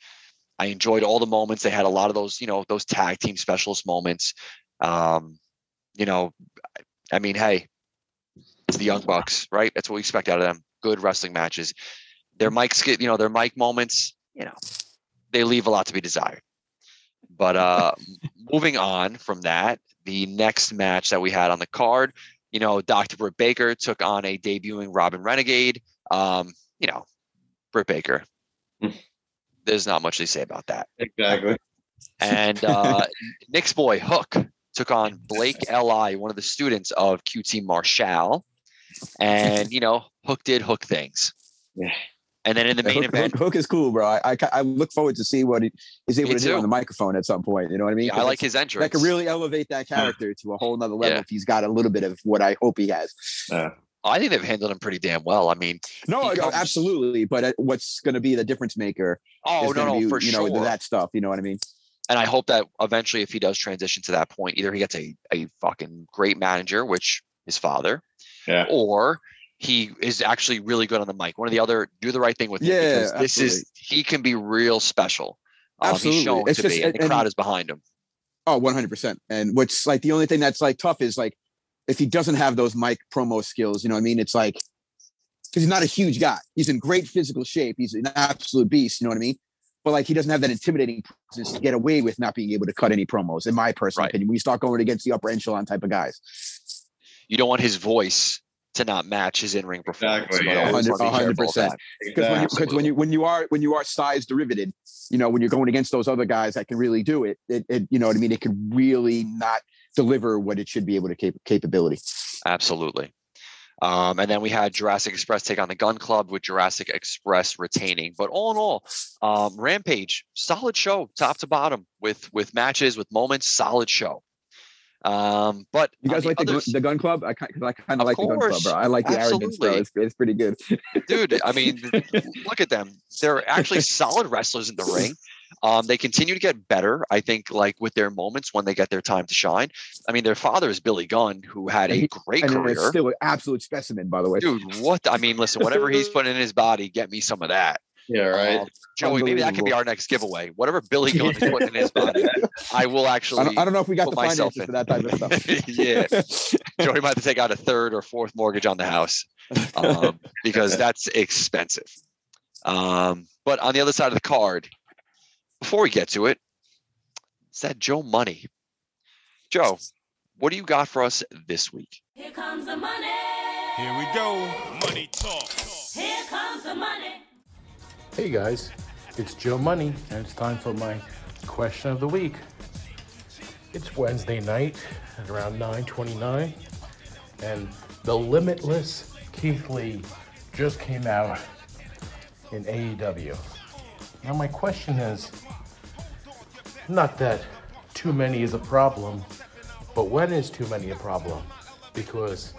Speaker 1: I enjoyed all the moments. They had a lot of those, you know, those tag team specialist moments. Um, you know, I mean, hey, it's the Young Bucks, right? That's what we expect out of them. Good wrestling matches. Their mic, sk- you know, their mic moments, you know, they leave a lot to be desired. But uh moving on from that, the next match that we had on the card, you know, Dr. Britt Baker took on a debuting Robyn Renegade. Um, you know, Britt Baker.
Speaker 2: Hmm.
Speaker 1: There's not much to say about that.
Speaker 2: Exactly.
Speaker 1: And uh, Nick's boy Hook took on Blake Li, one of the students of QT Marshall. And you know, Hook did Hook things.
Speaker 2: Yeah.
Speaker 1: And then in the main
Speaker 5: Hook,
Speaker 1: event,
Speaker 5: Hook, Hook is cool, bro. I, I I look forward to see what he is able
Speaker 1: Me
Speaker 5: to do on the microphone at some point. You know what I mean?
Speaker 1: yeah, I
Speaker 5: 'Cause
Speaker 1: like his entrance.
Speaker 5: that could really elevate that character to a whole nother level
Speaker 1: Yeah.
Speaker 5: if he's got a little bit of what I hope he has.
Speaker 1: I think they've handled him pretty damn well. I mean,
Speaker 5: No,
Speaker 1: comes-
Speaker 5: absolutely. But uh, what's going to be the difference maker?
Speaker 1: oh
Speaker 5: is
Speaker 1: no, no,
Speaker 5: be,
Speaker 1: for
Speaker 5: you
Speaker 1: sure.
Speaker 5: that stuff. You know what I mean?
Speaker 1: and I hope that eventually, if he does transition to that point, either he gets a a fucking great manager, which his father,
Speaker 2: Yeah.
Speaker 1: or he is actually really good on the mic. One of the other, do the right thing with him
Speaker 5: Yeah,
Speaker 1: because this is he can be real special. Um,
Speaker 5: Absolutely. It's
Speaker 1: to
Speaker 5: just-
Speaker 1: be, and the
Speaker 5: and-
Speaker 1: crowd is behind him.
Speaker 5: Oh, 100 percent. And what's like the only thing that's like tough is like if he doesn't have those mic promo skills. You know what I mean? It's like because he's not a huge guy. He's in great physical shape. He's an absolute beast. You know what I mean? But like he doesn't have that intimidating presence to get away with not being able to cut any promos. In my personal
Speaker 1: Right.
Speaker 5: opinion, when you start going against the upper echelon type of guys.
Speaker 1: You don't want his voice to not match his in-ring performance.
Speaker 2: Exactly,
Speaker 1: but
Speaker 2: yeah.
Speaker 1: I always wanna be
Speaker 5: 100%.
Speaker 1: careful of
Speaker 5: because when you when you when you are when you are size derivative, you know when you're going against those other guys that can really do it, it, it you know what I mean. It can really not deliver what it should be able to cap- capability.
Speaker 1: Absolutely. Um, and then we had Jurassic Express take on the Gunn Club with Jurassic Express retaining. But all in all, um, Rampage, solid show, top to bottom, with with matches, with moments, solid show. Um, but
Speaker 5: You guys like the, gun-
Speaker 1: others-
Speaker 5: the Gunn Club? I kind I kind
Speaker 1: Of
Speaker 5: like the Gunn Club, bro. I like the arrogance, bro. It's, it's pretty good.
Speaker 1: dude i mean look at them they're actually solid wrestlers in the ring um, they continue to get better i think like with their moments when they get their time to shine i mean their father is billy gunn who had
Speaker 5: And
Speaker 1: a great career
Speaker 5: still an absolute specimen, by the way.
Speaker 1: dude what i mean listen whatever he's putting in his body get me some of that
Speaker 2: Yeah, right.
Speaker 1: Um, joey maybe that could be our next giveaway whatever billy gunn is putting in his body i will
Speaker 5: I
Speaker 1: actually
Speaker 5: don't, I don't know if we got the
Speaker 1: myself
Speaker 5: finances
Speaker 1: in.
Speaker 5: for that type of stuff.
Speaker 1: yeah joey might have to take out a third or fourth mortgage on the house um, because that's expensive. Um, but on the other side of the card, before we get to it, it's that Joe Money. Joe, what do you got for us this week?
Speaker 6: Here comes the money.
Speaker 7: Here we go. Money talk.
Speaker 6: Here comes the money.
Speaker 8: Hey guys, it's Joe Money, and it's time for my question of the week. It's Wednesday night at around 9:29, and the limitless Keith Lee just came out in AEW. Now my question is, not that too many is a problem, but when is too many a problem? Because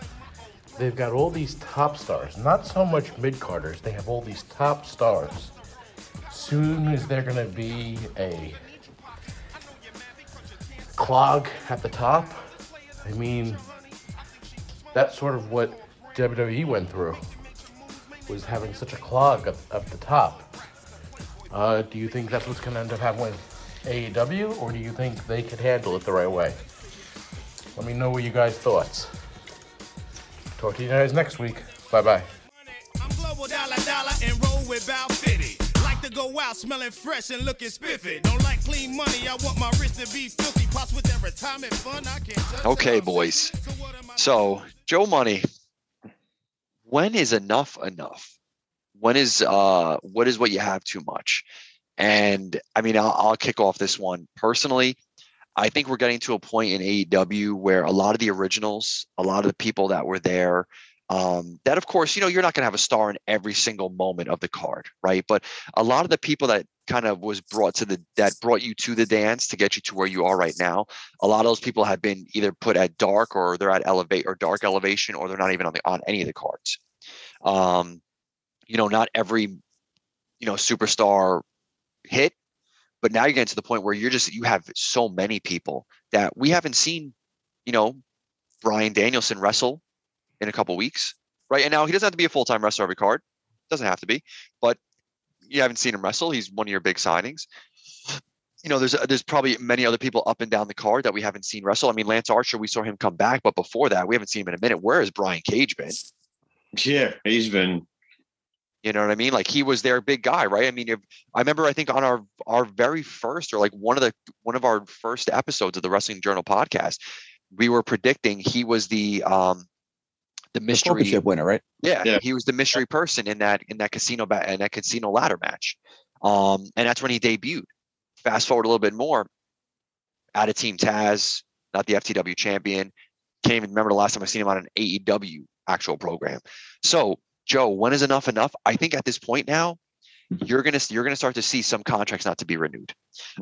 Speaker 8: they've got all these top stars, not so much mid carders, they have all these top stars. Soon is there gonna be a clog at the top? I mean, that's sort of what WWE went through, was having such a clog up, up the top. Uh, do you think that's what's gonna end up happening with AEW, or do you think they could handle it the right way? Let me know what you guys' thoughts. Talk to you guys next week. Bye bye.
Speaker 7: I'm global dollar dollar and roll with Bow Fitty. Like to go out smelling fresh and looking spiffy. Don't like clean money, I want my wrist to be filthy. Pots with that retirement fund, I can't
Speaker 1: Okay, boys.
Speaker 7: So what am I-
Speaker 1: So, Joe Money, when is enough enough? When is uh what is what you have too much? And I mean, I'll, I'll kick off this one personally. I think we're getting to a point in AEW where a lot of the originals, a lot of the people that were there, um, that of course, you know, you're not going to have a star in every single moment of the card, right? But a lot of the people that kind of was brought to the that brought you to the dance to get you to where you are right now, a lot of those people have been either put at dark or they're at elevate or dark elevation or they're not even on the on any of the cards. Um, you know, not every you know superstar hit, but now you're getting to the point where you're just you have so many people that we haven't seen, you know, Bryan Danielson wrestle in a couple weeks, right? And now he doesn't have to be a full time wrestler every card, doesn't have to be, but you haven't seen him wrestle. He's one of your big signings. You know, there's there's probably many other people up and down the card that we haven't seen wrestle. I mean, Lance Archer, we saw him come back, but before that, we haven't seen him in a minute. Where has Brian Cage been?
Speaker 2: Yeah, he's been.
Speaker 1: You know what I mean? Like he was their big guy, right? I mean, if, I remember I think on our our very first or like one of the one of our first episodes of the Wrestling Journal podcast, we were predicting he was the um the mystery
Speaker 5: Championship winner, right?
Speaker 1: yeah,
Speaker 2: Yeah.
Speaker 1: he was the mystery person in that in that casino ba- in that casino ladder match, um, and that's when he debuted. Fast forward a little bit more, out of Team Taz, not the FTW champion. Can't even remember the last time I seen him on an AEW actual program. So, Joe, when is enough enough? I think at this point now, you're gonna you're gonna start to see some contracts not to be renewed.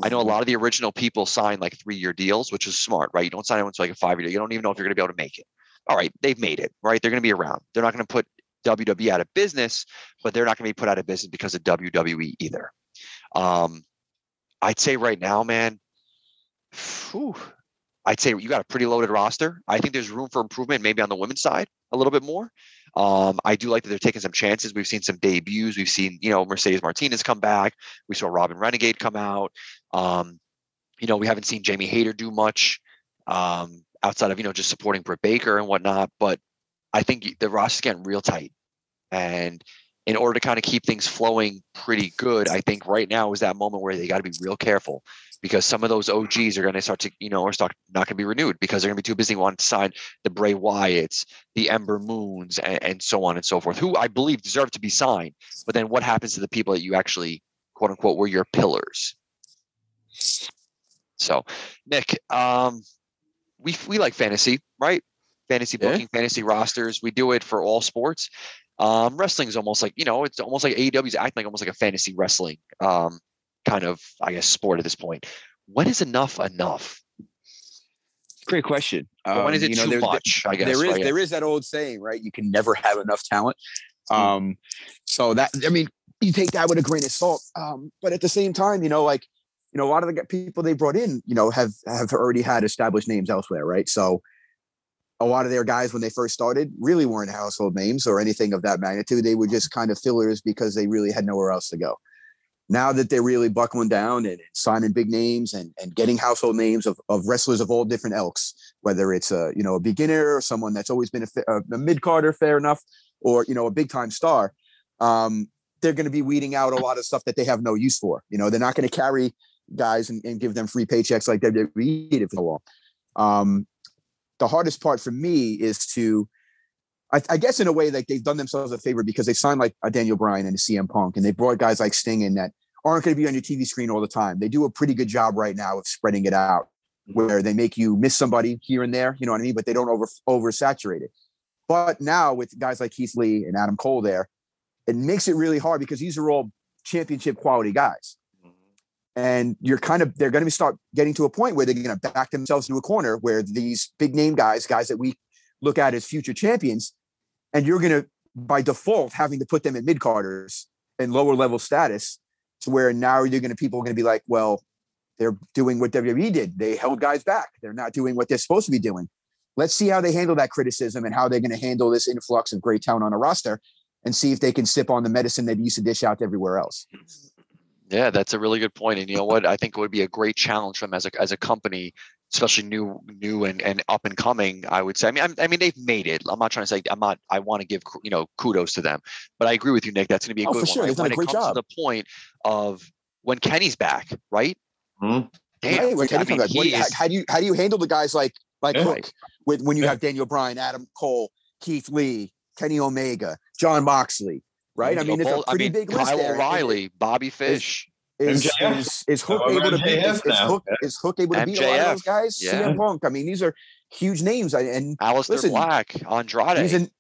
Speaker 1: I know a lot of the original people sign like three year deals, which is smart, right? You don't sign anyone to like a five year. You don't even know if you're gonna be able to make it. All right, they've made it, right? They're gonna be around. They're not gonna put WWE out of business, but they're not gonna be put out of business because of WWE either. Um, I'd say right now, man, whew, I'd say you got a pretty loaded roster. I think there's room for improvement, maybe on the women's side a little bit more. Um, I do like that they're taking some chances. We've seen some debuts. We've seen, you know, Mercedes Martinez come back. We saw Robyn Renegade come out. Um, you know, we haven't seen Jamie Hayter do much um, outside of, you know, just supporting Britt Baker and whatnot. But I think the roster's getting real tight. And in order to kind of keep things flowing pretty good, I think right now is that moment where they got to be real careful because some of those OGs are going to start to, you know, are start not going to be renewed because they're going to be too busy wanting to sign the Bray Wyatts, the Ember Moons, and, and so on and so forth, who I believe deserve to be signed. But then what happens to the people that you actually, quote unquote, were your pillars? So, Nick, um, we we like fantasy, right? Fantasy
Speaker 3: Yeah.
Speaker 1: booking, fantasy rosters. We do it for all sports. Um, wrestling is almost like you know, it's almost like AEW is acting like almost like a fantasy wrestling um, kind of, I guess, sport at this point. When is enough enough?
Speaker 5: Great question.
Speaker 1: Or when is
Speaker 5: Um,
Speaker 1: it
Speaker 5: you know,
Speaker 1: too much? I guess
Speaker 5: there is
Speaker 1: right?
Speaker 5: there is that old saying, right? You can never have enough talent.
Speaker 1: Hmm.
Speaker 5: Um, so that I mean, you take that with a grain of salt. Um, but at the same time, you know, like you know, a lot of the people they brought in, you know, have have already had established names elsewhere, right? So a lot of their guys when they first started really weren't household names or anything of that magnitude. They were just kind of fillers because they really had nowhere else to go. Now that they're really buckling down and signing big names and, and getting household names of, of wrestlers of all different elks, whether it's a you know a beginner or someone that's always been a, a mid carder, fair enough, or you know a big time star, um, they're going to be weeding out a lot of stuff that they have no use for. You know, they're not going to carry guys and, and give them free paychecks like WWE did for so long. Um, the hardest part for me is to, I, I guess, in a way, like they've done themselves a favor because they signed like a Daniel Bryan and a CM Punk, and they brought guys like Sting in that aren't going to be on your TV screen all the time. They do a pretty good job right now of spreading it out, where they make you miss somebody here and there, you know what I mean, but they don't over oversaturate it. But now with guys like Keith Lee and Adam Cole there, it makes it really hard because these are all championship quality guys. And you're kind of they're going to start getting to a point where they're going to back themselves into a corner where these big name guys, guys that we look at as future champions, and you're going to by default having to put them in mid carders and lower level status to where now you're going to people are going to be like, well, they're doing what WWE did. They held guys back. They're not doing what they're supposed to be doing. Let's see how they handle that criticism and how they're going to handle this influx of great talent on a roster and see if they can sip on the medicine they used to dish out everywhere else.
Speaker 1: Yeah, that's a really good point. And you know what? I think it would be a great challenge for them as a as a company, especially new new and, and up and coming. I would say. I mean, I'm, I mean, they've made it. I'm not trying to say I'm not. I want to give you know kudos to them, but I agree with you, Nick. That's going to be a
Speaker 5: Oh,
Speaker 1: good
Speaker 5: for sure.
Speaker 1: one.
Speaker 5: They've done
Speaker 1: When
Speaker 5: a
Speaker 1: it
Speaker 5: great
Speaker 1: comes
Speaker 5: job.
Speaker 1: to the point of when Kenny's back, right?
Speaker 2: Mhm.
Speaker 1: Damn,
Speaker 5: Right, when
Speaker 1: I mean,
Speaker 5: comes back, do you-
Speaker 1: is-
Speaker 5: how, how do you how do you handle the guys like like
Speaker 2: Yeah.
Speaker 5: Hook with when you
Speaker 2: Yeah.
Speaker 5: have Daniel Bryan, Adam Cole, Keith Lee, Kenny Omega, Jon Moxley, right? I mean, it's a pretty
Speaker 1: I mean,
Speaker 5: big list
Speaker 1: Kyle
Speaker 5: there.
Speaker 1: O'Reilly, Bobby Fish.
Speaker 5: Is,
Speaker 2: MJF.
Speaker 5: is, is Hook
Speaker 2: How
Speaker 5: able to beat is, is? Hook is Hook able to beat a lot of those guys?
Speaker 1: yeah.
Speaker 5: CM Punk. I mean, these are huge names. And
Speaker 1: Aleister
Speaker 5: Listen,
Speaker 1: Black, Andrade.
Speaker 5: He's in,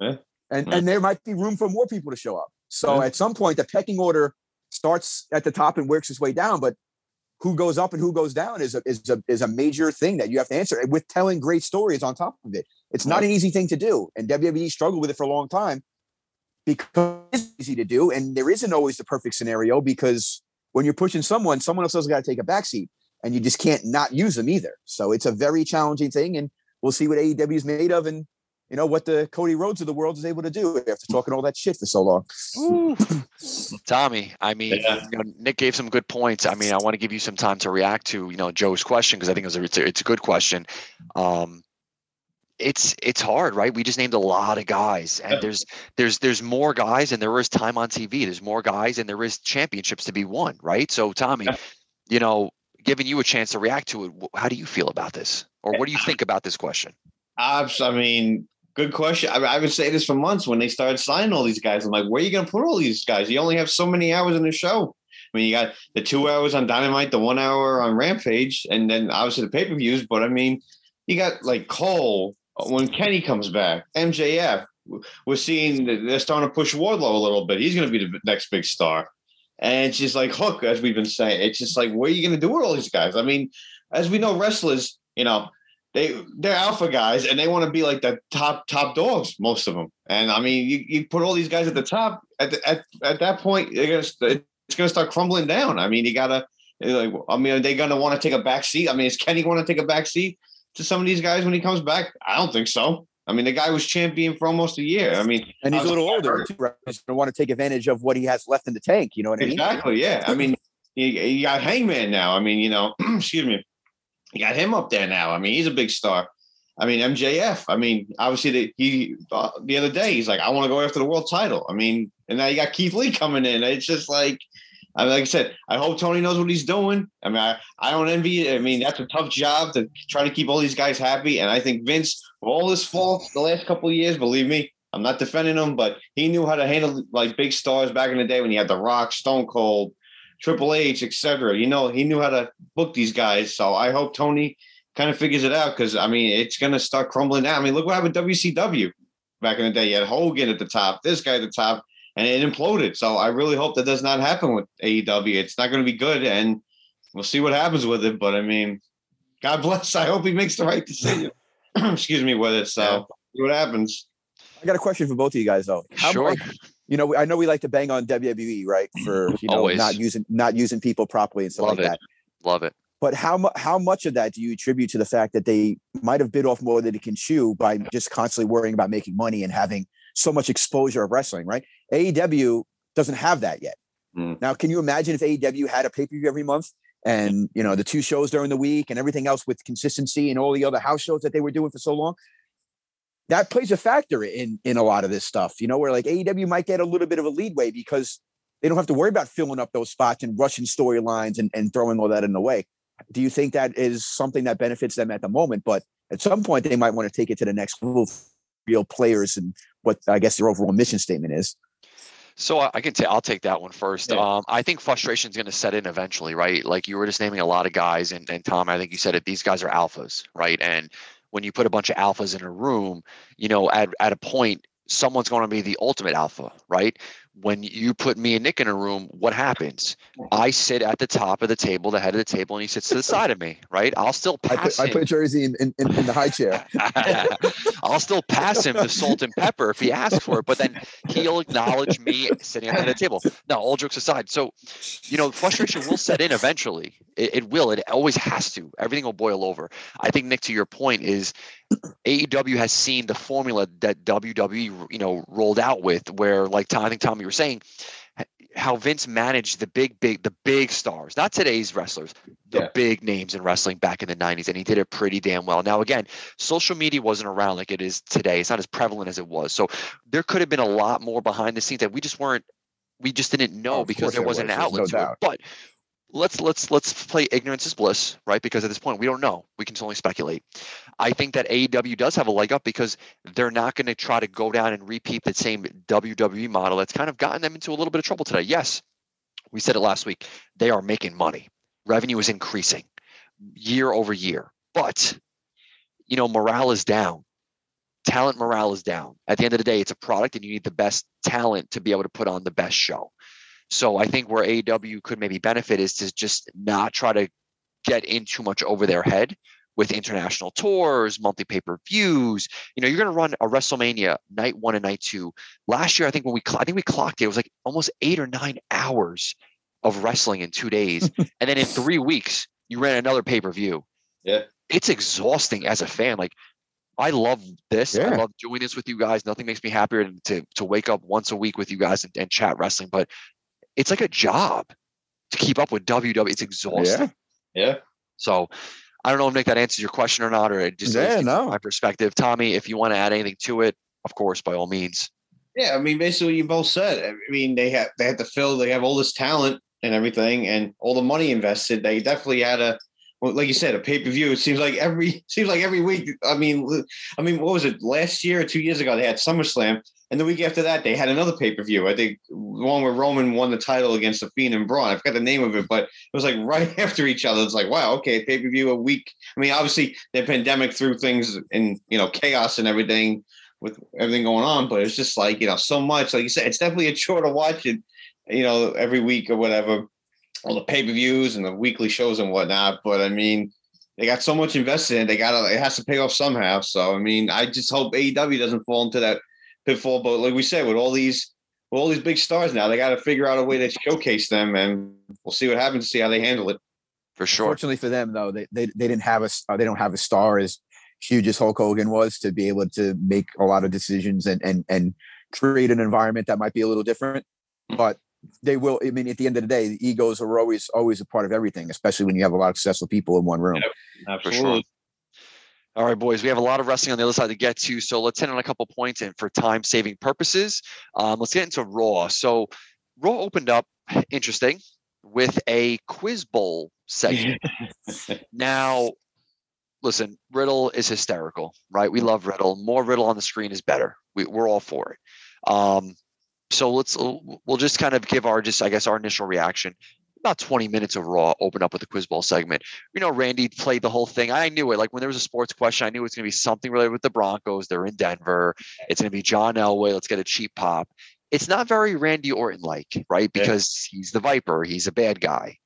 Speaker 2: Yeah.
Speaker 5: and
Speaker 2: Yeah.
Speaker 5: and there might be room for more people to show up. So
Speaker 2: Yeah.
Speaker 5: at some point, the pecking order starts at the top and works its way down. But who goes up and who goes down is a is a is a major thing that you have to answer with telling great stories on top of it. It's not an easy thing to do, and WWE struggled with it for a long time because it's easy to do, and there isn't always the perfect scenario because when you're pushing someone, someone else has got to take a backseat, and you just can't not use them either. So it's a very challenging thing, and we'll see what AEW is made of, and you know what the Cody Rhodes of the world is able to do after talking all that shit for so long.
Speaker 1: Tommy, I mean,
Speaker 2: Yeah.
Speaker 1: you know, Nick gave some good points. I mean, I want to give you some time to react to, you know, Joe's question because I think it was a, it's, a, it's a good question. Um, it's it's hard, right? We just named a lot of guys, and there's there's there's more guys, and there is time on TV. There's more guys, and there is championships to be won, right? So, Tommy, you know, giving you a chance to react to it, how do you feel about this, or what do you think about this question?
Speaker 2: I mean, good question. I, I would say this for months when they started signing all these guys. I'm like, where are you going to put all these guys? You only have so many hours in the show. I mean, you got the two hours on Dynamite, the one hour on Rampage, and then obviously the pay per views. But I mean, you got like Cole when Kenny comes back, MJF. We're seeing they're starting to push Wardlow a little bit. He's going to be the next big star. And it's just like Hook, as we've been saying. It's just like, what are you going to do with all these guys? I mean, as we know, wrestlers, you know, they they're alpha guys and they want to be like the top top dogs most of them and i mean you, you put all these guys at the top at the, at, at that point they're gonna it's gonna start crumbling down i mean you gotta like i mean are they gonna want to take a back seat i mean is kenny want to take a back seat to some of these guys when he comes back i don't think so i mean the guy was champion for almost a year i mean
Speaker 5: And he's a little older. Too, right? He's going to want to take advantage of what he has left in the tank. You know what I mean?
Speaker 2: Exactly. Yeah. I mean, you, you got Hangman now. I mean, you know, excuse me. You got him up there now. I mean, he's a big star. I mean, MJF. I mean, obviously, the, he uh, the other day he's like, I want to go after the world title. I mean, and now you got Keith Lee coming in. It's just like, I mean, like I said, I hope Tony knows what he's doing. I mean, I, I don't envy. I mean, that's a tough job to try to keep all these guys happy. And I think Vince, for all his faults the last couple of years, believe me, I'm not defending him, but he knew how to handle like big stars back in the day when he had The Rock, Stone Cold, Triple H, etc. You know, he knew how to book these guys. So I hope Tony kind of figures it out because I mean, it's going to start crumbling down. I mean, look what happened WCW back in the day. You had Hogan at the top, this guy at the top, and it imploded. So I really hope that does not happen with AEW. It's not going to be good, and we'll see what happens with it. But I mean, God bless. I hope he makes the right decision. Excuse me with it. So see what happens.
Speaker 5: I got a question for both of you guys though. How
Speaker 1: Sure.
Speaker 5: much, you know, I know we like to bang on WWE, right? For you know
Speaker 1: Always.
Speaker 5: not using not using people properly and stuff
Speaker 1: Love
Speaker 5: like
Speaker 1: it.
Speaker 5: that.
Speaker 1: Love it.
Speaker 5: But how mu- how much of that do you attribute to the fact that they might have bit off more than they can chew by just constantly worrying about making money and having so much exposure of wrestling, right? AEW doesn't have that yet.
Speaker 2: Hmm.
Speaker 5: Now, can you imagine if AEW had a pay per view every month and you know the two shows during the week and everything else with consistency and all the other house shows that they were doing for so long? That plays a factor in in a lot of this stuff, you know, where like AEW might get a little bit of a leadway because they don't have to worry about filling up those spots and rushing storylines and, and throwing all that in the way. Do you think that is something that benefits them at the moment? But at some point, they might want to take it to the next level, real players, and what I guess their overall mission statement is.
Speaker 1: So I I can take. I'll take that one first.
Speaker 2: Yeah.
Speaker 1: Um, I think frustration is going to set in eventually, right? Like you were just naming a lot of guys, and, and Tom, I think you said it. These guys are alphas, right? And when you put a bunch of alphas in a room, you know, at at a point, someone's going to be the ultimate alpha, right? When you put me and Nick in a room, what happens? I sit at the top of the table, the head of the table, and he sits to the side of me, right? I'll still
Speaker 5: I
Speaker 1: pass
Speaker 5: put, I put Jersey in, in, in the high chair.
Speaker 1: I'll still pass him the salt and pepper if he asks for it, but then he'll acknowledge me sitting at the head of the table. Now, all jokes aside, so you know, frustration will set in eventually. It, it will. It always has to. Everything will boil over. I think Nick, to your point, is AEW has seen the formula that WWE, you know, rolled out with, where like Tom, I think Tom, you were saying how Vince managed the big, big, the big stars, not today's wrestlers, the
Speaker 2: Yeah.
Speaker 1: big names in wrestling back in the 90s, and he did it pretty damn well. Now, again, social media wasn't around like it is today. It's not as prevalent as it was. So there could have been a lot more behind the scenes that we just weren't, we just didn't know
Speaker 5: Oh,
Speaker 1: because there wasn't an
Speaker 5: was, no
Speaker 1: outlet to it. But let's let's let's play ignorance is bliss, right? Because at this point we don't know. We can only speculate. I think that AEW does have a leg up because they're not going to try to go down and repeat the same WWE model that's kind of gotten them into a little bit of trouble today. Yes, we said it last week. They are making money. Revenue is increasing year over year. But you know, morale is down. Talent morale is down. At the end of the day, it's a product and you need the best talent to be able to put on the best show. So I think where AEW could maybe benefit is to just not try to get in too much over their head with international tours, monthly pay-per-views. You know, you're going to run a WrestleMania night one and night two. Last year, I think when we, I think we clocked it, it was like almost eight or nine hours of wrestling in two days, and then in three weeks, you ran another pay-per-view.
Speaker 2: Yeah.
Speaker 1: it's exhausting as a fan. Like, I love this. I love doing this with you guys. Nothing makes me happier than to to wake up once a week with you guys and, and chat wrestling. But it's like a job to keep up with WWE. It's exhausting.
Speaker 2: Yeah. yeah.
Speaker 1: So I don't know if Nick that answers your question or not, or it just
Speaker 5: Yeah, no.
Speaker 1: my perspective. Tommy, if you want to add anything to it, of course, by all means.
Speaker 2: Yeah, I mean, basically, what you both said. I mean, they have they had to fill. They have all this talent and everything, and all the money invested. They definitely had a, well, like you said, a pay per view. It seems like every seems like every week. I mean, I mean, what was it? Last year or two years ago, they had SummerSlam, and the week after that, they had another pay per view. I think one where Roman won the title against the Fiend and Braun. I forgot the name of it, but it was like right after each other. It's like, wow, okay, pay per view a week. I mean, obviously, the pandemic threw things in, you know, chaos and everything with everything going on, but it's just like, you know, so much. Like you said, it's definitely a chore to watch it, you know, every week or whatever, all the pay per views and the weekly shows and whatnot. But I mean, they got so much invested in, it, they got it has to pay off somehow. So, I mean, I just hope AEW doesn't fall into that pitfall. But like we said, with all these, with all these big stars now, they got to figure out a way to showcase them, and we'll see what happens. See how they handle it.
Speaker 1: For sure.
Speaker 5: Fortunately for them, though, they, they they didn't have a s- uh, they don't have a star as huge as Hulk Hogan was to be able to make a lot of decisions and and and create an environment that might be a little different. But they will. I mean, at the end of the day, the egos are always always a part of everything, especially when you have a lot of successful people in one room.
Speaker 1: For sure. All right, boys, we have a lot of wrestling on the other side to get to. So let's hit on a couple points. And for time saving purposes, um, let's get into Raw. So Raw opened up interesting. with a quiz bowl segment. now, listen, Riddle is hysterical, right? We love Riddle. More Riddle on the screen is better. We, we're all for it. Um, so let's we'll just kind of give our just I guess our initial reaction. About 20 minutes of Raw open up with the quiz bowl segment. You know, Randy played the whole thing. I knew it. Like when there was a sports question, I knew it was going to be something related with the Broncos. They're in Denver. It's going to be John Elway. Let's get a cheap pop. It's not very Randy Orton like, right?
Speaker 2: Yeah.
Speaker 1: Because he's the Viper. He's a bad guy.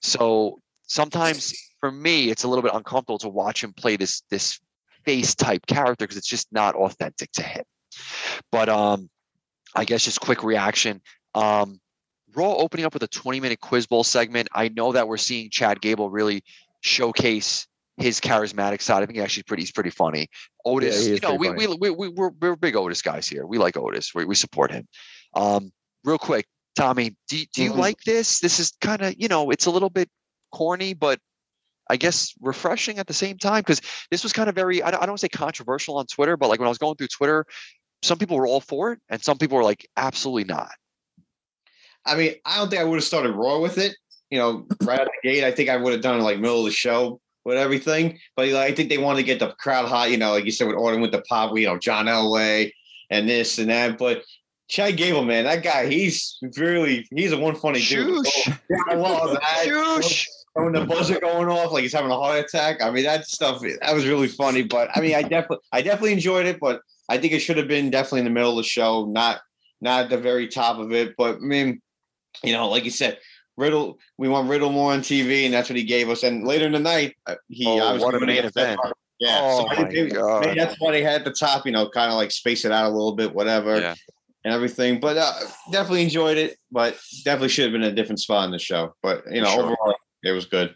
Speaker 1: So sometimes for me, it's a little bit uncomfortable to watch him play this this face type character because it's just not authentic to him. But um, I guess just quick reaction. Um, Raw opening up with a 20 minute quiz bowl segment. I know that we're seeing Chad Gable really showcase his charismatic side. I think actually pretty he's pretty funny. Otis,
Speaker 5: he
Speaker 1: you know, we, we, we we we're, we're big Otis guys here. We like Otis. We we support him. Um, real quick, Tommy, do you- do you
Speaker 2: Mhm.
Speaker 1: like this? This is kind of you know, it's a little bit corny, but I guess refreshing at the same time because this was kind of very I don't, I don't want to say controversial on Twitter, but like when I was going through Twitter, some people were all for it and some people were like absolutely not.
Speaker 2: I mean, I don't think I would have started Raw with it. You know, right out the gate, I think I would have done like middle of the show with everything. But like, I think they wanted to get the crowd hot. You know, like you said, with Orton with the pop, you know, John Elway and this and that. But Chad Gable, man, that guy, he's really he's a one funny dude.
Speaker 1: Oh,
Speaker 2: yeah, I love that.
Speaker 1: Shoosh.
Speaker 2: When the buzzer going off, like he's having a heart attack. I mean, that stuff that was really funny. But I mean, I definitely I definitely enjoyed it. But I think it should have been definitely in the middle of the show, not not at the very top of it. But I mean, you know, like you said, Riddle, we want Riddle more on TV, and that's what he gave us. And later in the night, uh, he
Speaker 1: Oh,
Speaker 2: obviously
Speaker 1: what a
Speaker 2: went
Speaker 1: main event.
Speaker 2: Yeah,
Speaker 1: Oh
Speaker 2: so
Speaker 1: my
Speaker 2: maybe-
Speaker 1: God.
Speaker 2: maybe that's why they had at the top, you know, kind of like space it out a little bit, whatever,
Speaker 1: Yeah.
Speaker 2: and everything. But uh, definitely enjoyed it, but definitely should have been a different spot in the show. But you know,
Speaker 1: sure.
Speaker 2: overall, it was good.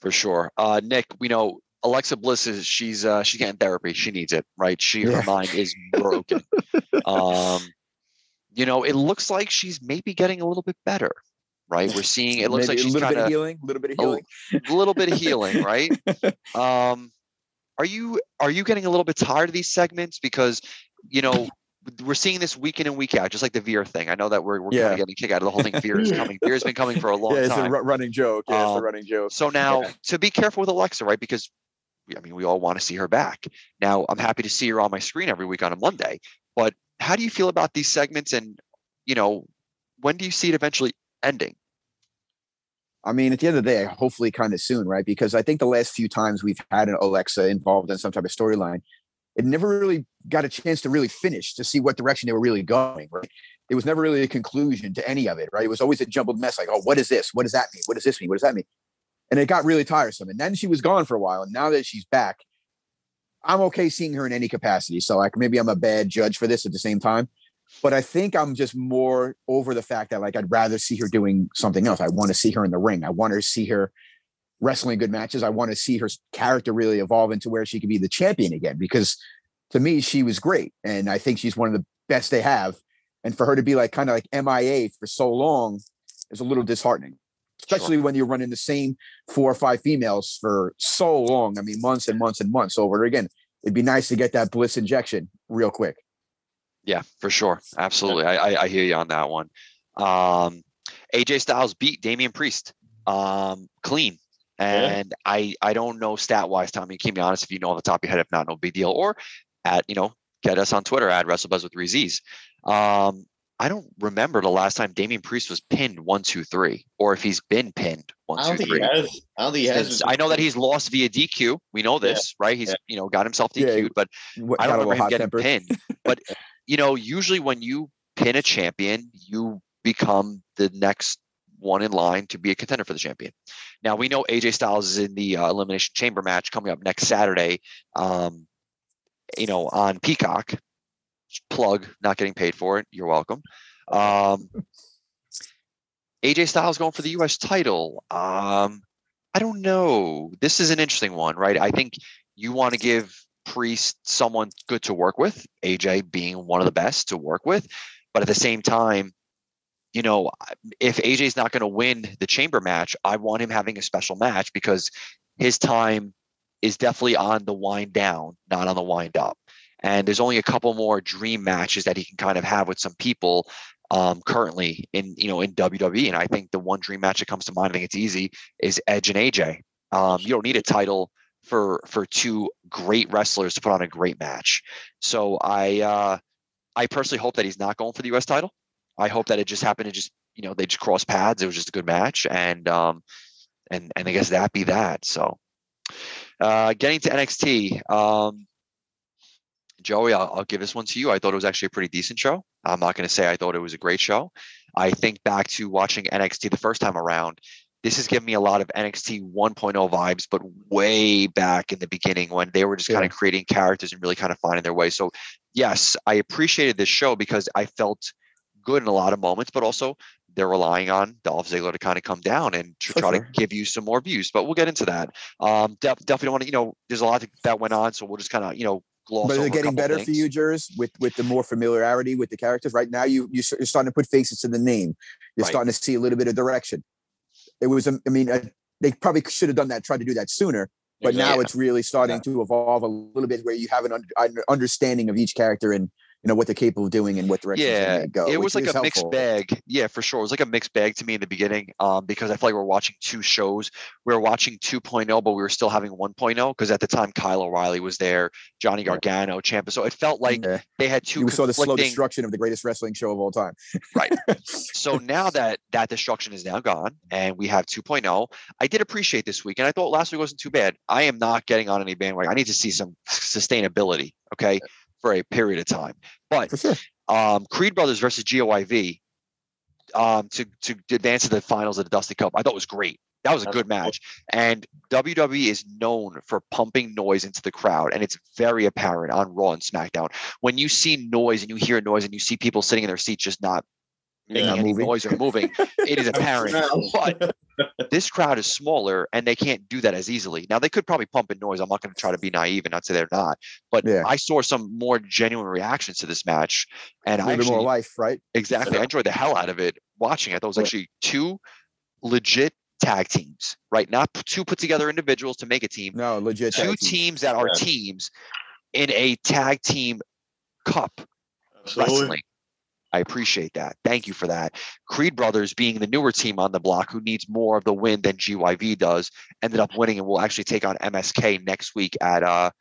Speaker 1: for sure. Uh, Nick, we know Alexa Bliss is she's uh, she's getting therapy. She needs it, right? She her mind is broken. um, you know, it looks like she's maybe getting a little bit better, right? We're seeing it looks
Speaker 5: Maybe
Speaker 1: like
Speaker 5: a
Speaker 1: she's
Speaker 5: little
Speaker 1: kind
Speaker 5: bit of healing, a little bit of healing, a
Speaker 1: little bit of healing, right? Um, are you are you getting a little bit tired of these segments because you know we're seeing this week in and week out, just like the Veer thing. I know that we're, we're kind of getting kicked out of the whole thing. Veer is coming. Veer's been coming for a long
Speaker 5: yeah, it's
Speaker 1: time.
Speaker 5: a running joke. Yeah, it's a
Speaker 1: Um,
Speaker 5: running joke.
Speaker 1: So now
Speaker 5: Yeah.
Speaker 1: to be careful with Alexa, right? Because I mean, we all want to see her back. Now, I'm happy to see her on my screen every week on a Monday. But how do you feel about these segments? And you know, when do you see it eventually ending?
Speaker 5: I mean, at the end of the day, hopefully kind of soon, right? Because I think the last few times we've had an Alexa involved in some type of storyline, it never really got a chance to really finish to see what direction they were really going, right? There was never really a conclusion to any of it, right? It was always a jumbled mess like, oh, what is this? What does that mean? What does this mean? What does that mean? And it got really tiresome. And then she was gone for a while. And now that she's back, I'm okay seeing her in any capacity. So, like, maybe I'm a bad judge for this at the same time. But I think I'm just more over the fact that, like, I'd rather see her doing something else. I want to see her in the ring. I want to see her wrestling good matches. I want to see her character really evolve into where she could be the champion again. Because to me, she was great. And I think she's one of the best they have. And for her to be like kind of like MIA for so long is a little disheartening, especially when you're running the same four or five females for so long. I mean, months and months and months over again. It'd be nice to get that bliss injection real quick.
Speaker 1: Yeah, for sure. Absolutely. I, I, I hear you on that one. Um, AJ Styles beat Damian Priest um, clean. And I, I don't know stat wise, Tommy. Keep me honest if you know off the top of your head. If not, no big deal. Or at, you know, get us on Twitter at WrestleBuzz with three Z's. Um, I don't remember the last time Damian Priest was pinned one, two, three, or if he's been pinned one,
Speaker 2: I don't think
Speaker 1: three.
Speaker 2: he has. I don't think he
Speaker 1: Since- I know that he's lost via DQ. We know
Speaker 2: Yeah.
Speaker 1: this, right? He's
Speaker 2: Yeah.
Speaker 1: you know got himself DQ'd, but
Speaker 5: What,
Speaker 1: I don't
Speaker 5: got a
Speaker 1: remember
Speaker 5: little
Speaker 1: him getting
Speaker 5: tempered.
Speaker 1: pinned. But you know, usually when you pin a champion, you become the next one in line to be a contender for the champion. Now we know AJ Styles is in the uh, elimination chamber match coming up next Saturday. Um, you know, on Peacock. Plug, not getting paid for it. You're welcome. Um, AJ Styles going for the U.S. title. Um, I don't know. This is an interesting one, right? I think you want to give Priest someone good to work with, AJ being one of the best to work with. But at the same time, you know, if AJ's not going to win the chamber match, I want him having a special match because his time is definitely on the wind down, not on the wind up. And there's only a couple more dream matches that he can kind of have with some people um, currently in you know in WWE. And I think the one dream match that comes to mind, I think it's easy, is Edge and AJ. Um, you don't need a title for for two great wrestlers to put on a great match. So I uh, I personally hope that he's not going for the U.S. title. I hope that it just happened to just you know they just crossed paths. It was just a good match, and um, and and I guess that be that. So uh, getting to NXT, um, Joey, I'll, I'll give this one to you. I thought it was actually a pretty decent show. I'm not going to say I thought it was a great show. I think back to watching NXT the first time around. This has given me a lot of NXT 1.0 vibes, but way back in the beginning when they were just kind of creating characters and really kind of finding their way. So, yes, I appreciated this show because I felt good in a lot of moments, but also they're relying on Dolph Ziggler to kind of come down and to try to give you some more views. But we'll get into that. Um, def- definitely don't want to, you know, there's a lot that went on, so we'll just kind of, you know, gloss
Speaker 5: But
Speaker 1: they're
Speaker 5: getting better for you, Jers, with with the more familiarity with the characters? Right now, you you- you're starting to put faces to the name. You're
Speaker 1: Right.
Speaker 5: starting to see a little bit of direction. It was, um, I mean, uh, they probably should have done that, tried to do that sooner. But now
Speaker 1: Yeah.
Speaker 5: it's really starting to evolve a little bit, where you have an un- un- understanding of each character and you know what they're capable of doing and what direction
Speaker 1: Yeah,
Speaker 5: they go.
Speaker 1: it was like a mixed bag. Yeah, for sure. It was like a mixed bag to me in the beginning um, because I felt like we are watching two shows. We were watching 2.0, but we were still having 1.0 because at the time Kyle O'Reilly was there, Johnny Gargano, Ciampa. So it felt like
Speaker 5: Yeah.
Speaker 1: they had two
Speaker 5: you saw the slow
Speaker 1: conflicting.
Speaker 5: destruction of the greatest wrestling show of all time.
Speaker 1: Right. so now that that destruction is now gone and we have 2.0, I did appreciate this week. And I thought last week wasn't too bad. I am not getting on any bandwagon. I need to see some sustainability, okay, for a period of time. But
Speaker 5: sure.
Speaker 1: um, Creed Brothers versus GYV um, to, to advance to the finals of the Dusty Cup, I thought was great. That was a good match. And WWE is known for pumping noise into the crowd. And it's very apparent on Raw and SmackDown. When you see noise and you hear noise and you see people sitting in their seats just not making
Speaker 5: Not
Speaker 1: any
Speaker 5: moving.
Speaker 1: noise or moving, it is apparent. but this crowd is smaller and they can't do that as easily. Now they could probably pump in noise. I'm not going to try to be naive and not say they're not, but
Speaker 5: Yeah.
Speaker 1: I saw some more genuine reactions to this match, and
Speaker 5: A
Speaker 1: I
Speaker 5: little bit more life, right?
Speaker 1: exactly I enjoyed the hell out of it watching. I thought it was
Speaker 5: Right.
Speaker 1: actually two legit tag teams, right? Not two put together individuals to make a team.
Speaker 5: No, legit.
Speaker 1: Two
Speaker 5: tag
Speaker 1: teams that are
Speaker 9: Yeah.
Speaker 1: teams in a tag team cup
Speaker 9: Absolutely.
Speaker 1: wrestling. I appreciate that. Thank you for that. Creed Brothers, being the newer team on the block who needs more of the win than GYV does, ended up winning and will actually take on MSK next week at uh,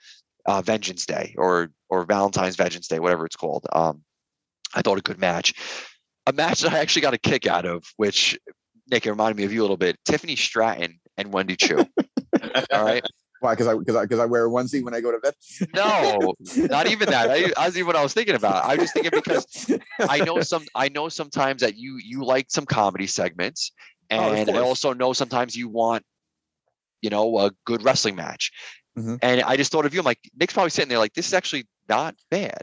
Speaker 1: uh, Vengeance Day or or Valentine's Vengeance Day, whatever it's called. Um, I thought a good match. A match that I actually got a kick out of, which Nick it reminded me of you a little bit. Tiffany Stratton and Wendy Choo. All right.
Speaker 5: Why? Because I because I because I wear a onesie when I go to bed.
Speaker 1: No, not even that. I, I was even what I was thinking about. I was just thinking because I know some I know sometimes that you you like some comedy segments
Speaker 5: Oh,
Speaker 1: and I also know sometimes you want you know a good wrestling match.
Speaker 5: Mhm.
Speaker 1: And I just thought of you. I'm like, Nick's probably sitting there like, this is actually not bad.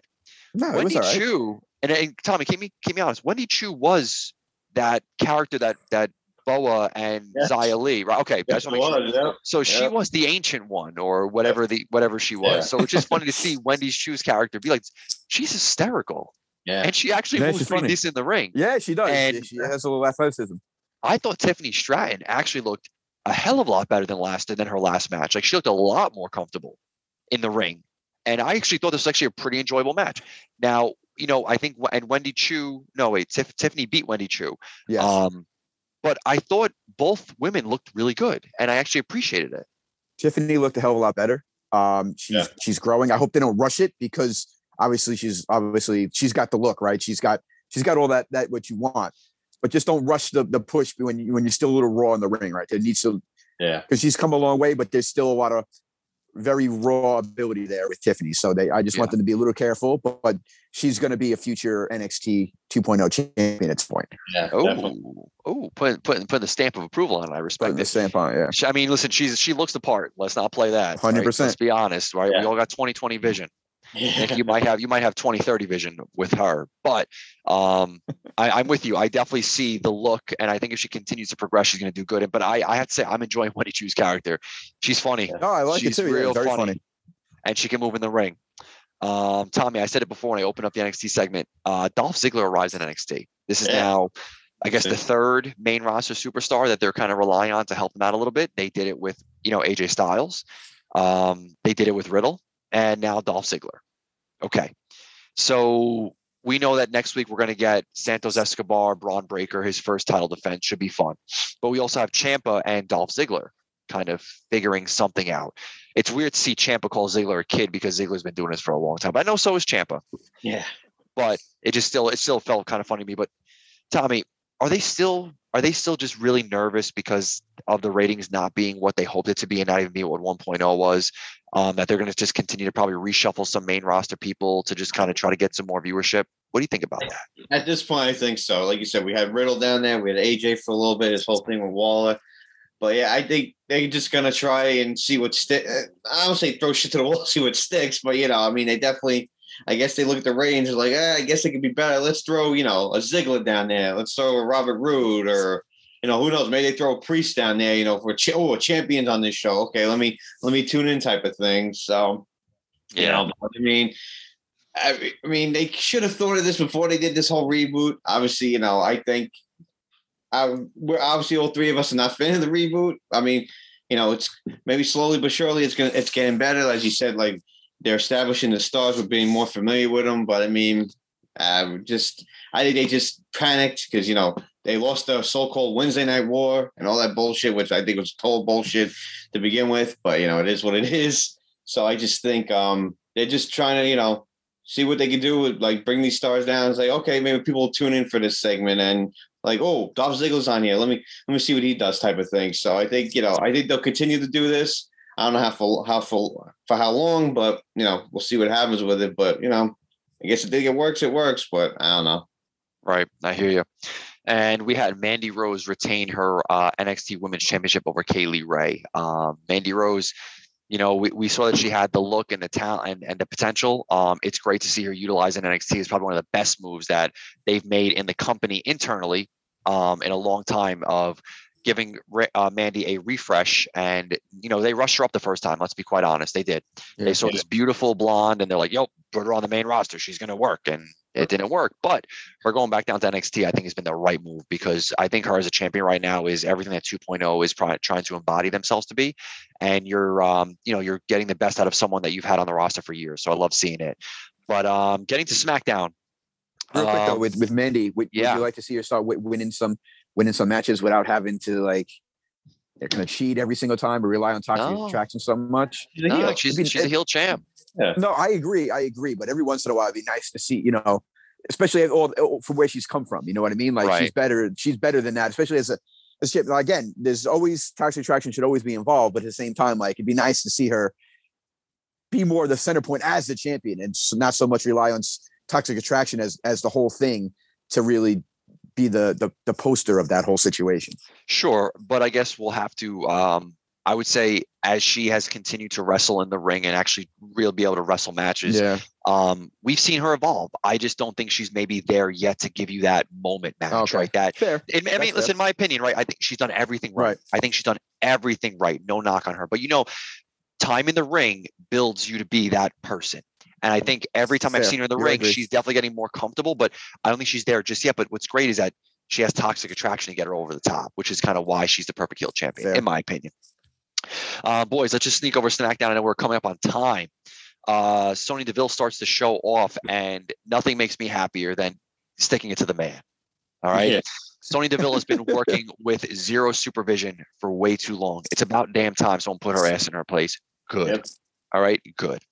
Speaker 5: No, it was
Speaker 1: Wendy
Speaker 5: right.
Speaker 1: Choo and, and Tommy, keep me keep me honest. Wendy Choo was that character that that Boa and
Speaker 9: Yes.
Speaker 1: Zia Lee, right? Okay,
Speaker 9: Yes,
Speaker 1: just
Speaker 9: it
Speaker 1: wanna make sure.
Speaker 9: was, yeah.
Speaker 1: So she was the ancient one, or whatever the whatever she was.
Speaker 9: Yeah.
Speaker 1: So it's just funny to see Wendy's Choo's character be like, she's hysterical,
Speaker 9: Yeah.
Speaker 1: and she actually
Speaker 5: Yeah,
Speaker 1: moves
Speaker 5: she's
Speaker 1: pretty
Speaker 5: funny.
Speaker 1: decent in the ring.
Speaker 5: Yeah, she does.
Speaker 1: And-
Speaker 5: she has a little athleticism.
Speaker 1: I thought Tiffany Stratton actually looked a hell of a lot better than last than her last match. Like she looked a lot more comfortable in the ring, and I actually thought this was actually a pretty enjoyable match. Now, you know, I think and Wendy Choo, no wait, Tiff, Tiffany beat Wendy Choo.
Speaker 5: Yes.
Speaker 1: Um, but I thought both women looked really good, and I actually appreciated it.
Speaker 5: Tiffany looked a hell of a lot better. Um, she's
Speaker 9: Yeah.
Speaker 5: she's growing. I hope they don't rush it because obviously she's obviously she's got the look right. She's got she's got all that that what you want, but just don't rush the the push when you when you're still a little raw in the ring, right? There needs to
Speaker 9: Yeah.
Speaker 5: because she's come a long way, but there's still a lot of very raw ability there with Tiffany. So they I just want them to be a little careful, but, but she's going to be a future NXT 2.0 champion at this point.
Speaker 9: Yeah.
Speaker 1: Oh, oh, putting putting putting the stamp of approval on it. I respect
Speaker 5: Putting the stamp on it, yeah.
Speaker 1: She- I mean, listen, she's she looks the part. Let's not play that.
Speaker 5: 100%.
Speaker 1: Let's be honest, right? We all got 2020 vision. Nick, you might have you might have 2030 vision with her, but um, I, I'm with you. I definitely see the look, and I think if she continues to progress, she's going to do good. But I, I have to say, I'm enjoying Wendy Choo's character. She's funny,
Speaker 5: oh I like
Speaker 1: She's
Speaker 5: it too. yeah,
Speaker 1: real
Speaker 5: very
Speaker 1: funny.
Speaker 5: funny.
Speaker 1: and she can move in the ring. Um, Tommy, I said it before when I opened up the NXT segment. Uh, Dolph Ziggler arrives in NXT. This is
Speaker 9: Yeah.
Speaker 1: now, I guess, the third main roster superstar that they're kind of relying on to help them out a little bit. They did it with, you know, AJ Styles. Um, they did it with Riddle, and now Dolph Ziggler. Okay, so we know that next week we're going to get Santos Escobar, Bron Breakker, his first title defense should be fun. But we also have Ciampa and Dolph Ziggler kind of figuring something out. It's weird to see Ciampa call Ziggler a kid because Ziggler's been doing this for a long time. But I know so is Ciampa.
Speaker 2: Yeah.
Speaker 1: But it just still it still felt kind of funny to me. But Tommy, are they still are they still just really nervous because of the ratings not being what they hoped it to be and not even being what 1.0 was? Um, that they're going to just continue to probably reshuffle some main roster people to just kind of try to get some more viewership. What do you think about that?
Speaker 2: At this point, I think so. Like you said, we had Riddle down there. We had AJ for a little bit. His whole thing with Waller. But yeah, I think they're just gonna try and see what sticks I don't say throw shit to the wall, see what sticks. But you know, I mean, they definitely. I guess they look at the range and like, eh, I guess it could be better. Let's throw, you know, a Ziggler down there. Let's throw a Robert Roode or, you know, who knows? Maybe they throw a Priest down there. You know, for cha- oh, champions on this show. Okay, let me let me tune in type of thing. So, you know, I mean, I, I mean, they should have thought of this before they did this whole reboot. Obviously, you know, I think I, we're obviously all three of us are not fan of the reboot. I mean, you know, it's maybe slowly but surely it's gonna it's getting better. As you said, like they're establishing the stars, we're being more familiar with them. But I mean, uh, just I think they just panicked because you know they lost the so-called Wednesday Night War and all that bullshit, which I think was total bullshit to begin with. But you know, it is what it is. So I just think um, they're just trying to you know see what they can do with like bring these stars down and say, okay, maybe people will tune in for this segment and like, oh, Dolph Ziggler's on here. Let me let me see what he does, type of thing. So I think you know, I think they'll continue to do this. I don't know how for how for for how long, but you know, we'll see what happens with it. But you know, I guess if it works, it works. But I don't know.
Speaker 1: Right. I hear you. And we had Mandy Rose retain her uh, NXT Women's Championship over Kay Lee Ray. Um, Mandy Rose, you know, we, we saw that she had the look and the talent and, and the potential. Um, it's great to see her utilizing NXT. It's probably one of the best moves that they've made in the company internally um, in a long time of giving uh, Mandy a refresh. And, you know, they rushed her up the first time. Let's be quite honest. They did. They saw this beautiful blonde and they're like, yo, put her on the main roster. She's going to work. And it didn't work. But her going back down to NXT, I think has been the right move because I think her as a champion right now is everything that 2.0 is try- trying to embody themselves to be. And you're, um, you know, you're getting the best out of someone that you've had on the roster for years. So I love seeing it. But um, getting to SmackDown.
Speaker 5: Real quick though,
Speaker 1: um,
Speaker 5: with with Mandy, would,
Speaker 1: yeah.
Speaker 5: would you like to see her start wi- winning some winning some matches without having to like they're gonna cheat every single time or rely on toxic
Speaker 1: No.
Speaker 5: attraction so much?
Speaker 2: She's a
Speaker 1: no,
Speaker 2: heel.
Speaker 1: she's,
Speaker 5: I mean,
Speaker 1: she's a heel champ.
Speaker 5: No, I agree. I agree. But every once in a while, it'd be nice to see, you know, especially all, all- from where she's come from. You know what I mean? Like she's better. She's better than that, especially as a as a, again. There's always toxic attraction should always be involved, but at the same time, like it'd be nice to see her be more the center point as the champion, and not so much rely on toxic attraction as as the whole thing to really be the the, the poster of that whole situation.
Speaker 1: Sure, but I guess we'll have to. Um, I would say as she has continued to wrestle in the ring and actually really be able to wrestle matches,
Speaker 5: Yeah.
Speaker 1: um, we've seen her evolve. I just don't think she's maybe there yet to give you that moment match,
Speaker 5: Okay.
Speaker 1: right? That
Speaker 5: Fair.
Speaker 1: I mean, I
Speaker 5: That's
Speaker 1: mean,
Speaker 5: fair.
Speaker 1: listen, my opinion, right? I think she's done everything right.
Speaker 5: Right.
Speaker 1: I think she's done everything right. No knock on her, but you know, time in the ring builds you to be that person. And I think every time I've seen her in the
Speaker 5: Yeah, I
Speaker 1: ring,
Speaker 5: agree.
Speaker 1: she's definitely getting more comfortable. But I don't think she's there just yet. But what's great is that she has toxic attraction to get her over the top, which is kind of why she's the perfect heel champion,
Speaker 5: Fair.
Speaker 1: in my opinion. Uh, boys, let's just sneak over SmackDown. I know we're coming up on time. Uh, Sonya Deville starts the show off, and nothing makes me happier than sticking it to the man. All right.
Speaker 2: Yeah.
Speaker 1: Sonya Deville has been working with zero supervision for way too long. It's about damn time someone put her ass in her place. Good.
Speaker 2: Yep.
Speaker 1: All right. Good.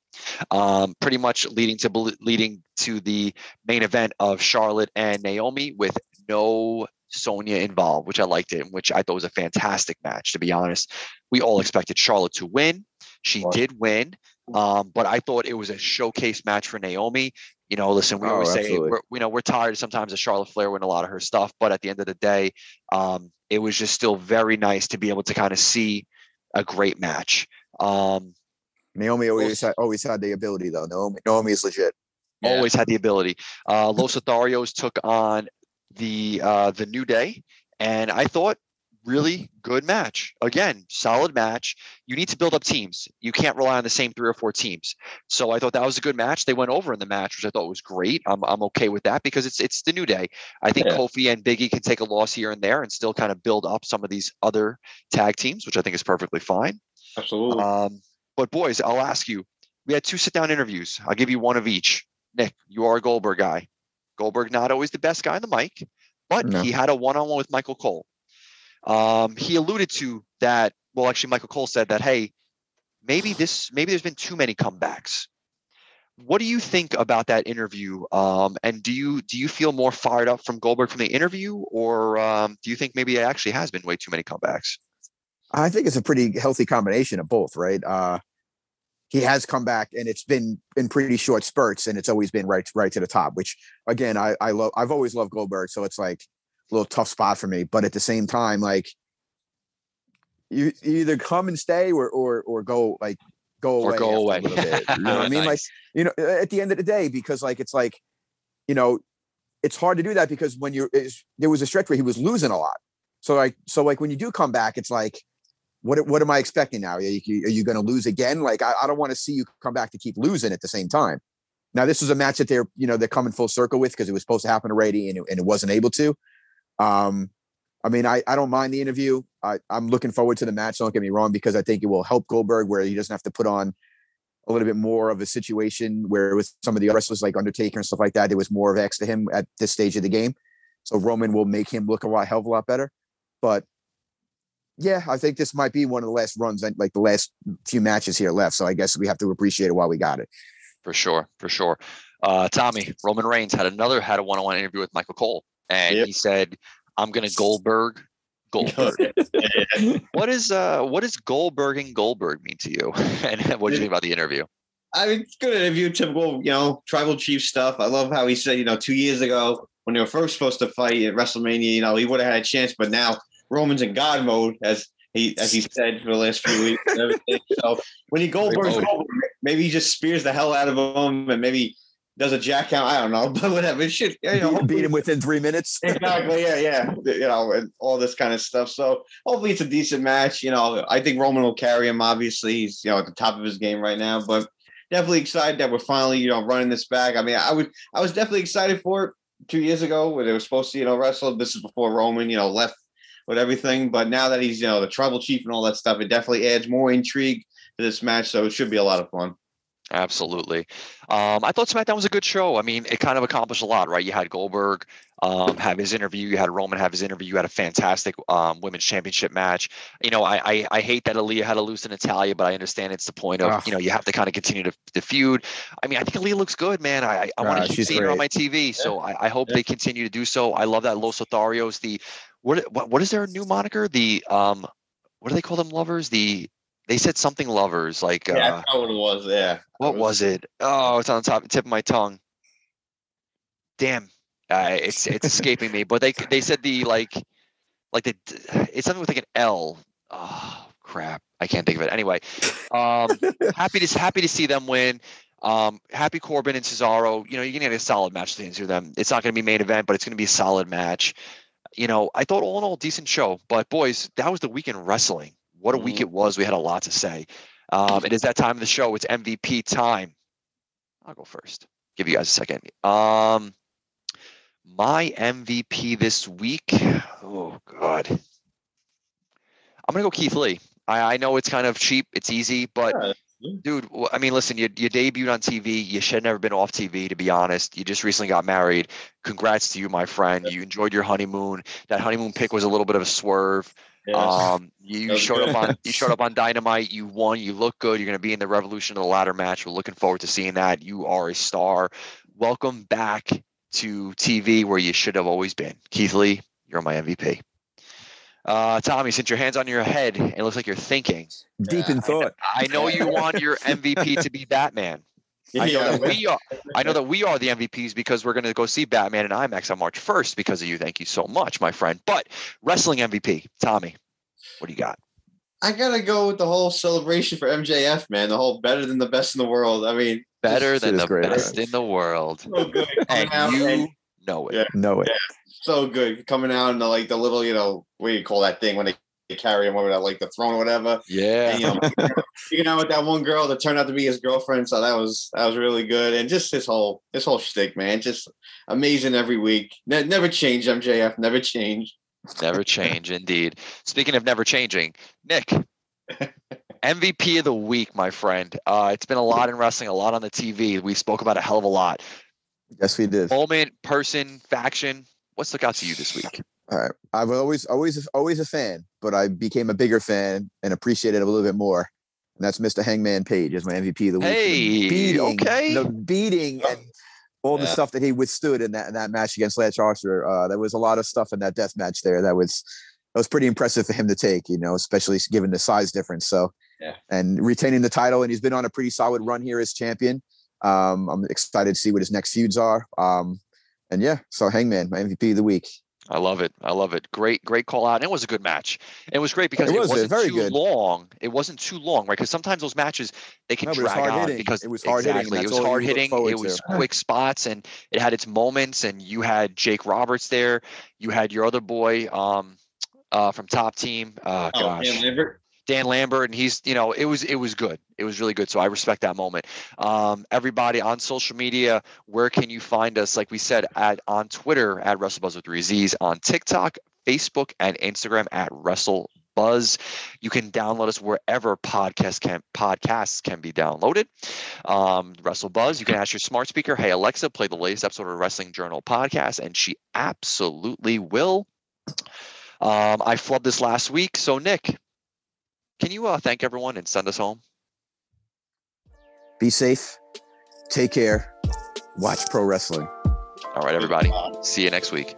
Speaker 1: Um, pretty much leading to leading to the main event of Charlotte and Naomi with no Sonya involved, which I liked it, which I thought was a fantastic match. To be honest, we all expected Charlotte to win. She
Speaker 2: Right.
Speaker 1: did win, um, but I thought it was a showcase match for Naomi. You know, listen, we
Speaker 5: Oh,
Speaker 1: always say we're, you know we're tired sometimes of Charlotte Flair winning a lot of her stuff, but at the end of the day, um, it was just still very nice to be able to kind of see a great match. Um,
Speaker 5: Naomi always had, always had the ability though. Naomi Naomi is legit.
Speaker 2: Yeah.
Speaker 1: always had the ability. Uh, Los Lotharios took on the uh, the New Day, and I thought really good match. Again, solid match. You need to build up teams. You can't rely on the same three or four teams. So I thought that was a good match. They went over in the match, which I thought was great. I'm I'm okay with that because it's it's the New Day. I think
Speaker 2: Yeah.
Speaker 1: Kofi and Biggie can take a loss here and there and still kind of build up some of these other tag teams, which I think is perfectly fine.
Speaker 2: Absolutely.
Speaker 1: Um, but boys, I'll ask you. We had two sit down interviews. I'll give you one of each. Nick, you are a Goldberg guy. Goldberg not always the best guy on the mic, but
Speaker 5: No.
Speaker 1: he had a one-on-one with Michael Cole. Um, he alluded to that. Well, actually, Michael Cole said that, hey, maybe this, maybe there's been too many comebacks. What do you think about that interview? Um, and do you do you feel more fired up from Goldberg from the interview, or um, do you think maybe it actually has been way too many comebacks?
Speaker 5: I think it's a pretty healthy combination of both, right? Uh, he has come back, and it's been in pretty short spurts, and it's always been right, right to the top. Which again, I, I love. I've always loved Goldberg, so it's like a little tough spot for me. But at the same time, like you, you either come and stay, or or or go like go
Speaker 1: Or
Speaker 5: away.
Speaker 1: go
Speaker 5: after a
Speaker 1: away.
Speaker 5: little bit. You know what I mean? Like you know, at the end of the day, because like it's like, you know, it's hard to do that because when you're there was a stretch where he was losing a lot. So like so like when you do come back, it's like, what what am I expecting now? Are you, you going to lose again? Like I, I don't want to see you come back to keep losing at the same time. Now this was a match that they're you know they're coming full circle with because it was supposed to happen already and it, and it wasn't able to. Um, I mean I I don't mind the interview. I I'm looking forward to the match. Don't get me wrong because I think it will help Goldberg where he doesn't have to put on a little bit more of a situation where with some of the wrestlers like Undertaker and stuff like that, there was more of X to him at this stage of the game. So Roman will make him look a lot hell of a lot better. But yeah, I think this might be one of the last runs, like the last few matches here left. So I guess we have to appreciate it while we got it.
Speaker 1: For sure, for sure. Uh, Tommy Roman Reigns had another had a one-on-one interview with Michael Cole, and
Speaker 9: Yep.
Speaker 1: he said, "I'm going to Goldberg, Goldberg." what is uh, what does Goldberg and Goldberg mean to you? and what do you think about the interview?
Speaker 2: I mean, it's good interview, typical, you know, tribal chief stuff. I love how he said, you know, two years ago when they were first supposed to fight at WrestleMania, you know, he would have had a chance, but now Roman's in God mode, as he as he said for the last few weeks and everything. So when he Goldberg's
Speaker 1: mode. Oh.
Speaker 2: Goldberg, maybe he just spears the hell out of him and maybe does a jack count. I don't know, but whatever. It should, you know,
Speaker 5: Beat, him within three minutes.
Speaker 2: exactly. Yeah, yeah. You know, and all this kind of stuff. So hopefully it's a decent match. You know, I think Roman will carry him. Obviously, he's you know at the top of his game right now, but definitely excited that we're finally you know running this back. I mean, I would I was definitely excited for it two years ago when they were supposed to you know wrestle. This is before Roman you know left with everything, but now that he's you know the tribal chief and all that stuff, it definitely adds more intrigue to this match. So it should be a lot of fun.
Speaker 1: Absolutely. Um, I thought SmackDown was a good show. I mean, it kind of accomplished a lot, right? You had Goldberg um, have his interview, you had Roman have his interview, you had a fantastic um, women's championship match. You know, I, I I hate that Aaliyah had to lose to Natalya, but I understand it's the point of
Speaker 5: Ugh.
Speaker 1: you know you have to kind of continue to the feud. I mean, I think Aaliyah looks good, man. I I, I want
Speaker 5: Ah,
Speaker 1: to keep
Speaker 5: she's
Speaker 1: seeing her on my TV, so I, I hope
Speaker 2: Yeah.
Speaker 1: they continue to do so. I love that Los Lotharios. The what what what is their new moniker? The um, what do they call them? Lovers? The they said something lovers like uh,
Speaker 2: Yeah, forgot what it was. Yeah,
Speaker 1: what was it? Oh, it's on the top tip of my tongue. Damn, uh, it's it's escaping me. But they they said the like like the it's something with like an L. Oh crap, I can't think of it. Anyway, um, happy to happy to see them win. Um, happy Corbin and Cesaro. You know, you're gonna get a solid match to answer them. It's not gonna be main event, but it's gonna be a solid match. You know, I thought all in all decent show. But boys, that was the weekend wrestling. What a week
Speaker 2: Mhm.
Speaker 1: it was. We had a lot to say. Um, it is that time of the show. It's MVP time. I'll go first. Give you guys a second. Um, my MVP this week. Oh God, I'm gonna go Keith Lee. I, I know it's kind of cheap. It's easy, but
Speaker 2: Yeah.
Speaker 1: Dude, I mean, listen, you you debuted on TV. You should have never been off TV, to be honest. You just recently got married. Congrats to you, my friend. You enjoyed your honeymoon. That honeymoon pick was a little bit of a swerve. Um, you showed
Speaker 2: good.
Speaker 1: up on you showed up on Dynamite. You won. You look good. You're going to be in the Revolution of the Ladder match. We're looking forward to seeing that. You are a star. Welcome back to TV, where you should have always been. Keith Lee, you're my MVP. Uh, Tommy, since your hands on your head, it looks like you're thinking.
Speaker 5: Deep in thought.
Speaker 1: I know you want your MVP to be Batman. I know
Speaker 2: Yeah,
Speaker 1: that we are. I know that we are the MVPs because we're going to go see Batman and IMAX on March 1st because of you. Thank you so much, my friend. But wrestling MVP, Tommy, what do you got?
Speaker 2: I gotta go with the whole celebration for MJF, man. The whole better than the best in the world. I mean,
Speaker 1: Better than the
Speaker 5: great,
Speaker 1: best
Speaker 5: right?
Speaker 1: in the world,
Speaker 2: so good.
Speaker 1: and
Speaker 2: Coming out
Speaker 1: you
Speaker 2: and
Speaker 1: know it.
Speaker 2: Yeah.
Speaker 5: No way.
Speaker 2: So good coming out and the, like the little, you know, what do you call that thing when they, they carry him over that like the throne or whatever.
Speaker 1: Yeah.
Speaker 2: And, you know, speaking out with that one girl that turned out to be his girlfriend, so that was that was really good. And just his whole his whole shtick, man, just amazing every week. Ne- never change, MJF, never change.
Speaker 1: Never change, indeed. Speaking of never changing, Nick, MVP of the week, my friend. Uh, it's been a lot in wrestling, a lot on the TV. We spoke about a hell of a lot.
Speaker 5: Yes, we did.
Speaker 1: Moment, person, faction. What stuck out to you this week?
Speaker 5: All right. I've always, always, always a fan, but I became a bigger fan and appreciated it a little bit more. And that's Mr. Hangman Page as my MVP of the week.
Speaker 1: Hey,
Speaker 5: the beating,
Speaker 1: okay.
Speaker 5: the beating and all the stuff that he withstood in that in that match against Lance Archer. Uh, there was a lot of stuff in that death match there that was that was pretty impressive for him to take. You know, especially given the size difference. So,
Speaker 2: Yeah.
Speaker 5: and retaining the title, and he's been on a pretty solid run here as champion. Um, I'm excited to see what his next feuds are. Um, and yeah, so Hangman, my MVP of the week.
Speaker 1: I love it. I love it. Great, great call out. And it was a good match. It was great because
Speaker 5: It
Speaker 1: it,
Speaker 5: was,
Speaker 1: wasn't
Speaker 5: very
Speaker 1: too
Speaker 5: good.
Speaker 1: long. It wasn't too long, right? Because sometimes those matches they can
Speaker 5: No, but it was
Speaker 1: drag on
Speaker 5: hard-hitting.
Speaker 1: because
Speaker 5: It was hard-hitting.
Speaker 1: It was hard hitting. It was
Speaker 5: to.
Speaker 1: quick spots, and it had its moments. And you had Jake Roberts there. You had your other boy um, uh, from Top Team. Uh,
Speaker 2: Oh,
Speaker 1: gosh,
Speaker 2: Dan Lambert.
Speaker 1: Dan Lambert, and he's you know it was it was good. It was really good. So I respect that moment. Um, everybody on social media, where can you find us? Like we said, at on Twitter at WrestleBuzz with three Z's, on TikTok, Facebook, and Instagram at Wrestle Buzz. You can download us wherever podcast can podcasts can be downloaded. Um, WrestleBuzz. You can ask your smart speaker, "Hey Alexa, play the latest episode of Wrestling Journal podcast," and she absolutely will. Um, I flubbed this last week, so Nick, can you uh, thank everyone and send us home?
Speaker 5: Be safe. Take care. Watch pro wrestling.
Speaker 1: All right, everybody. See you next week.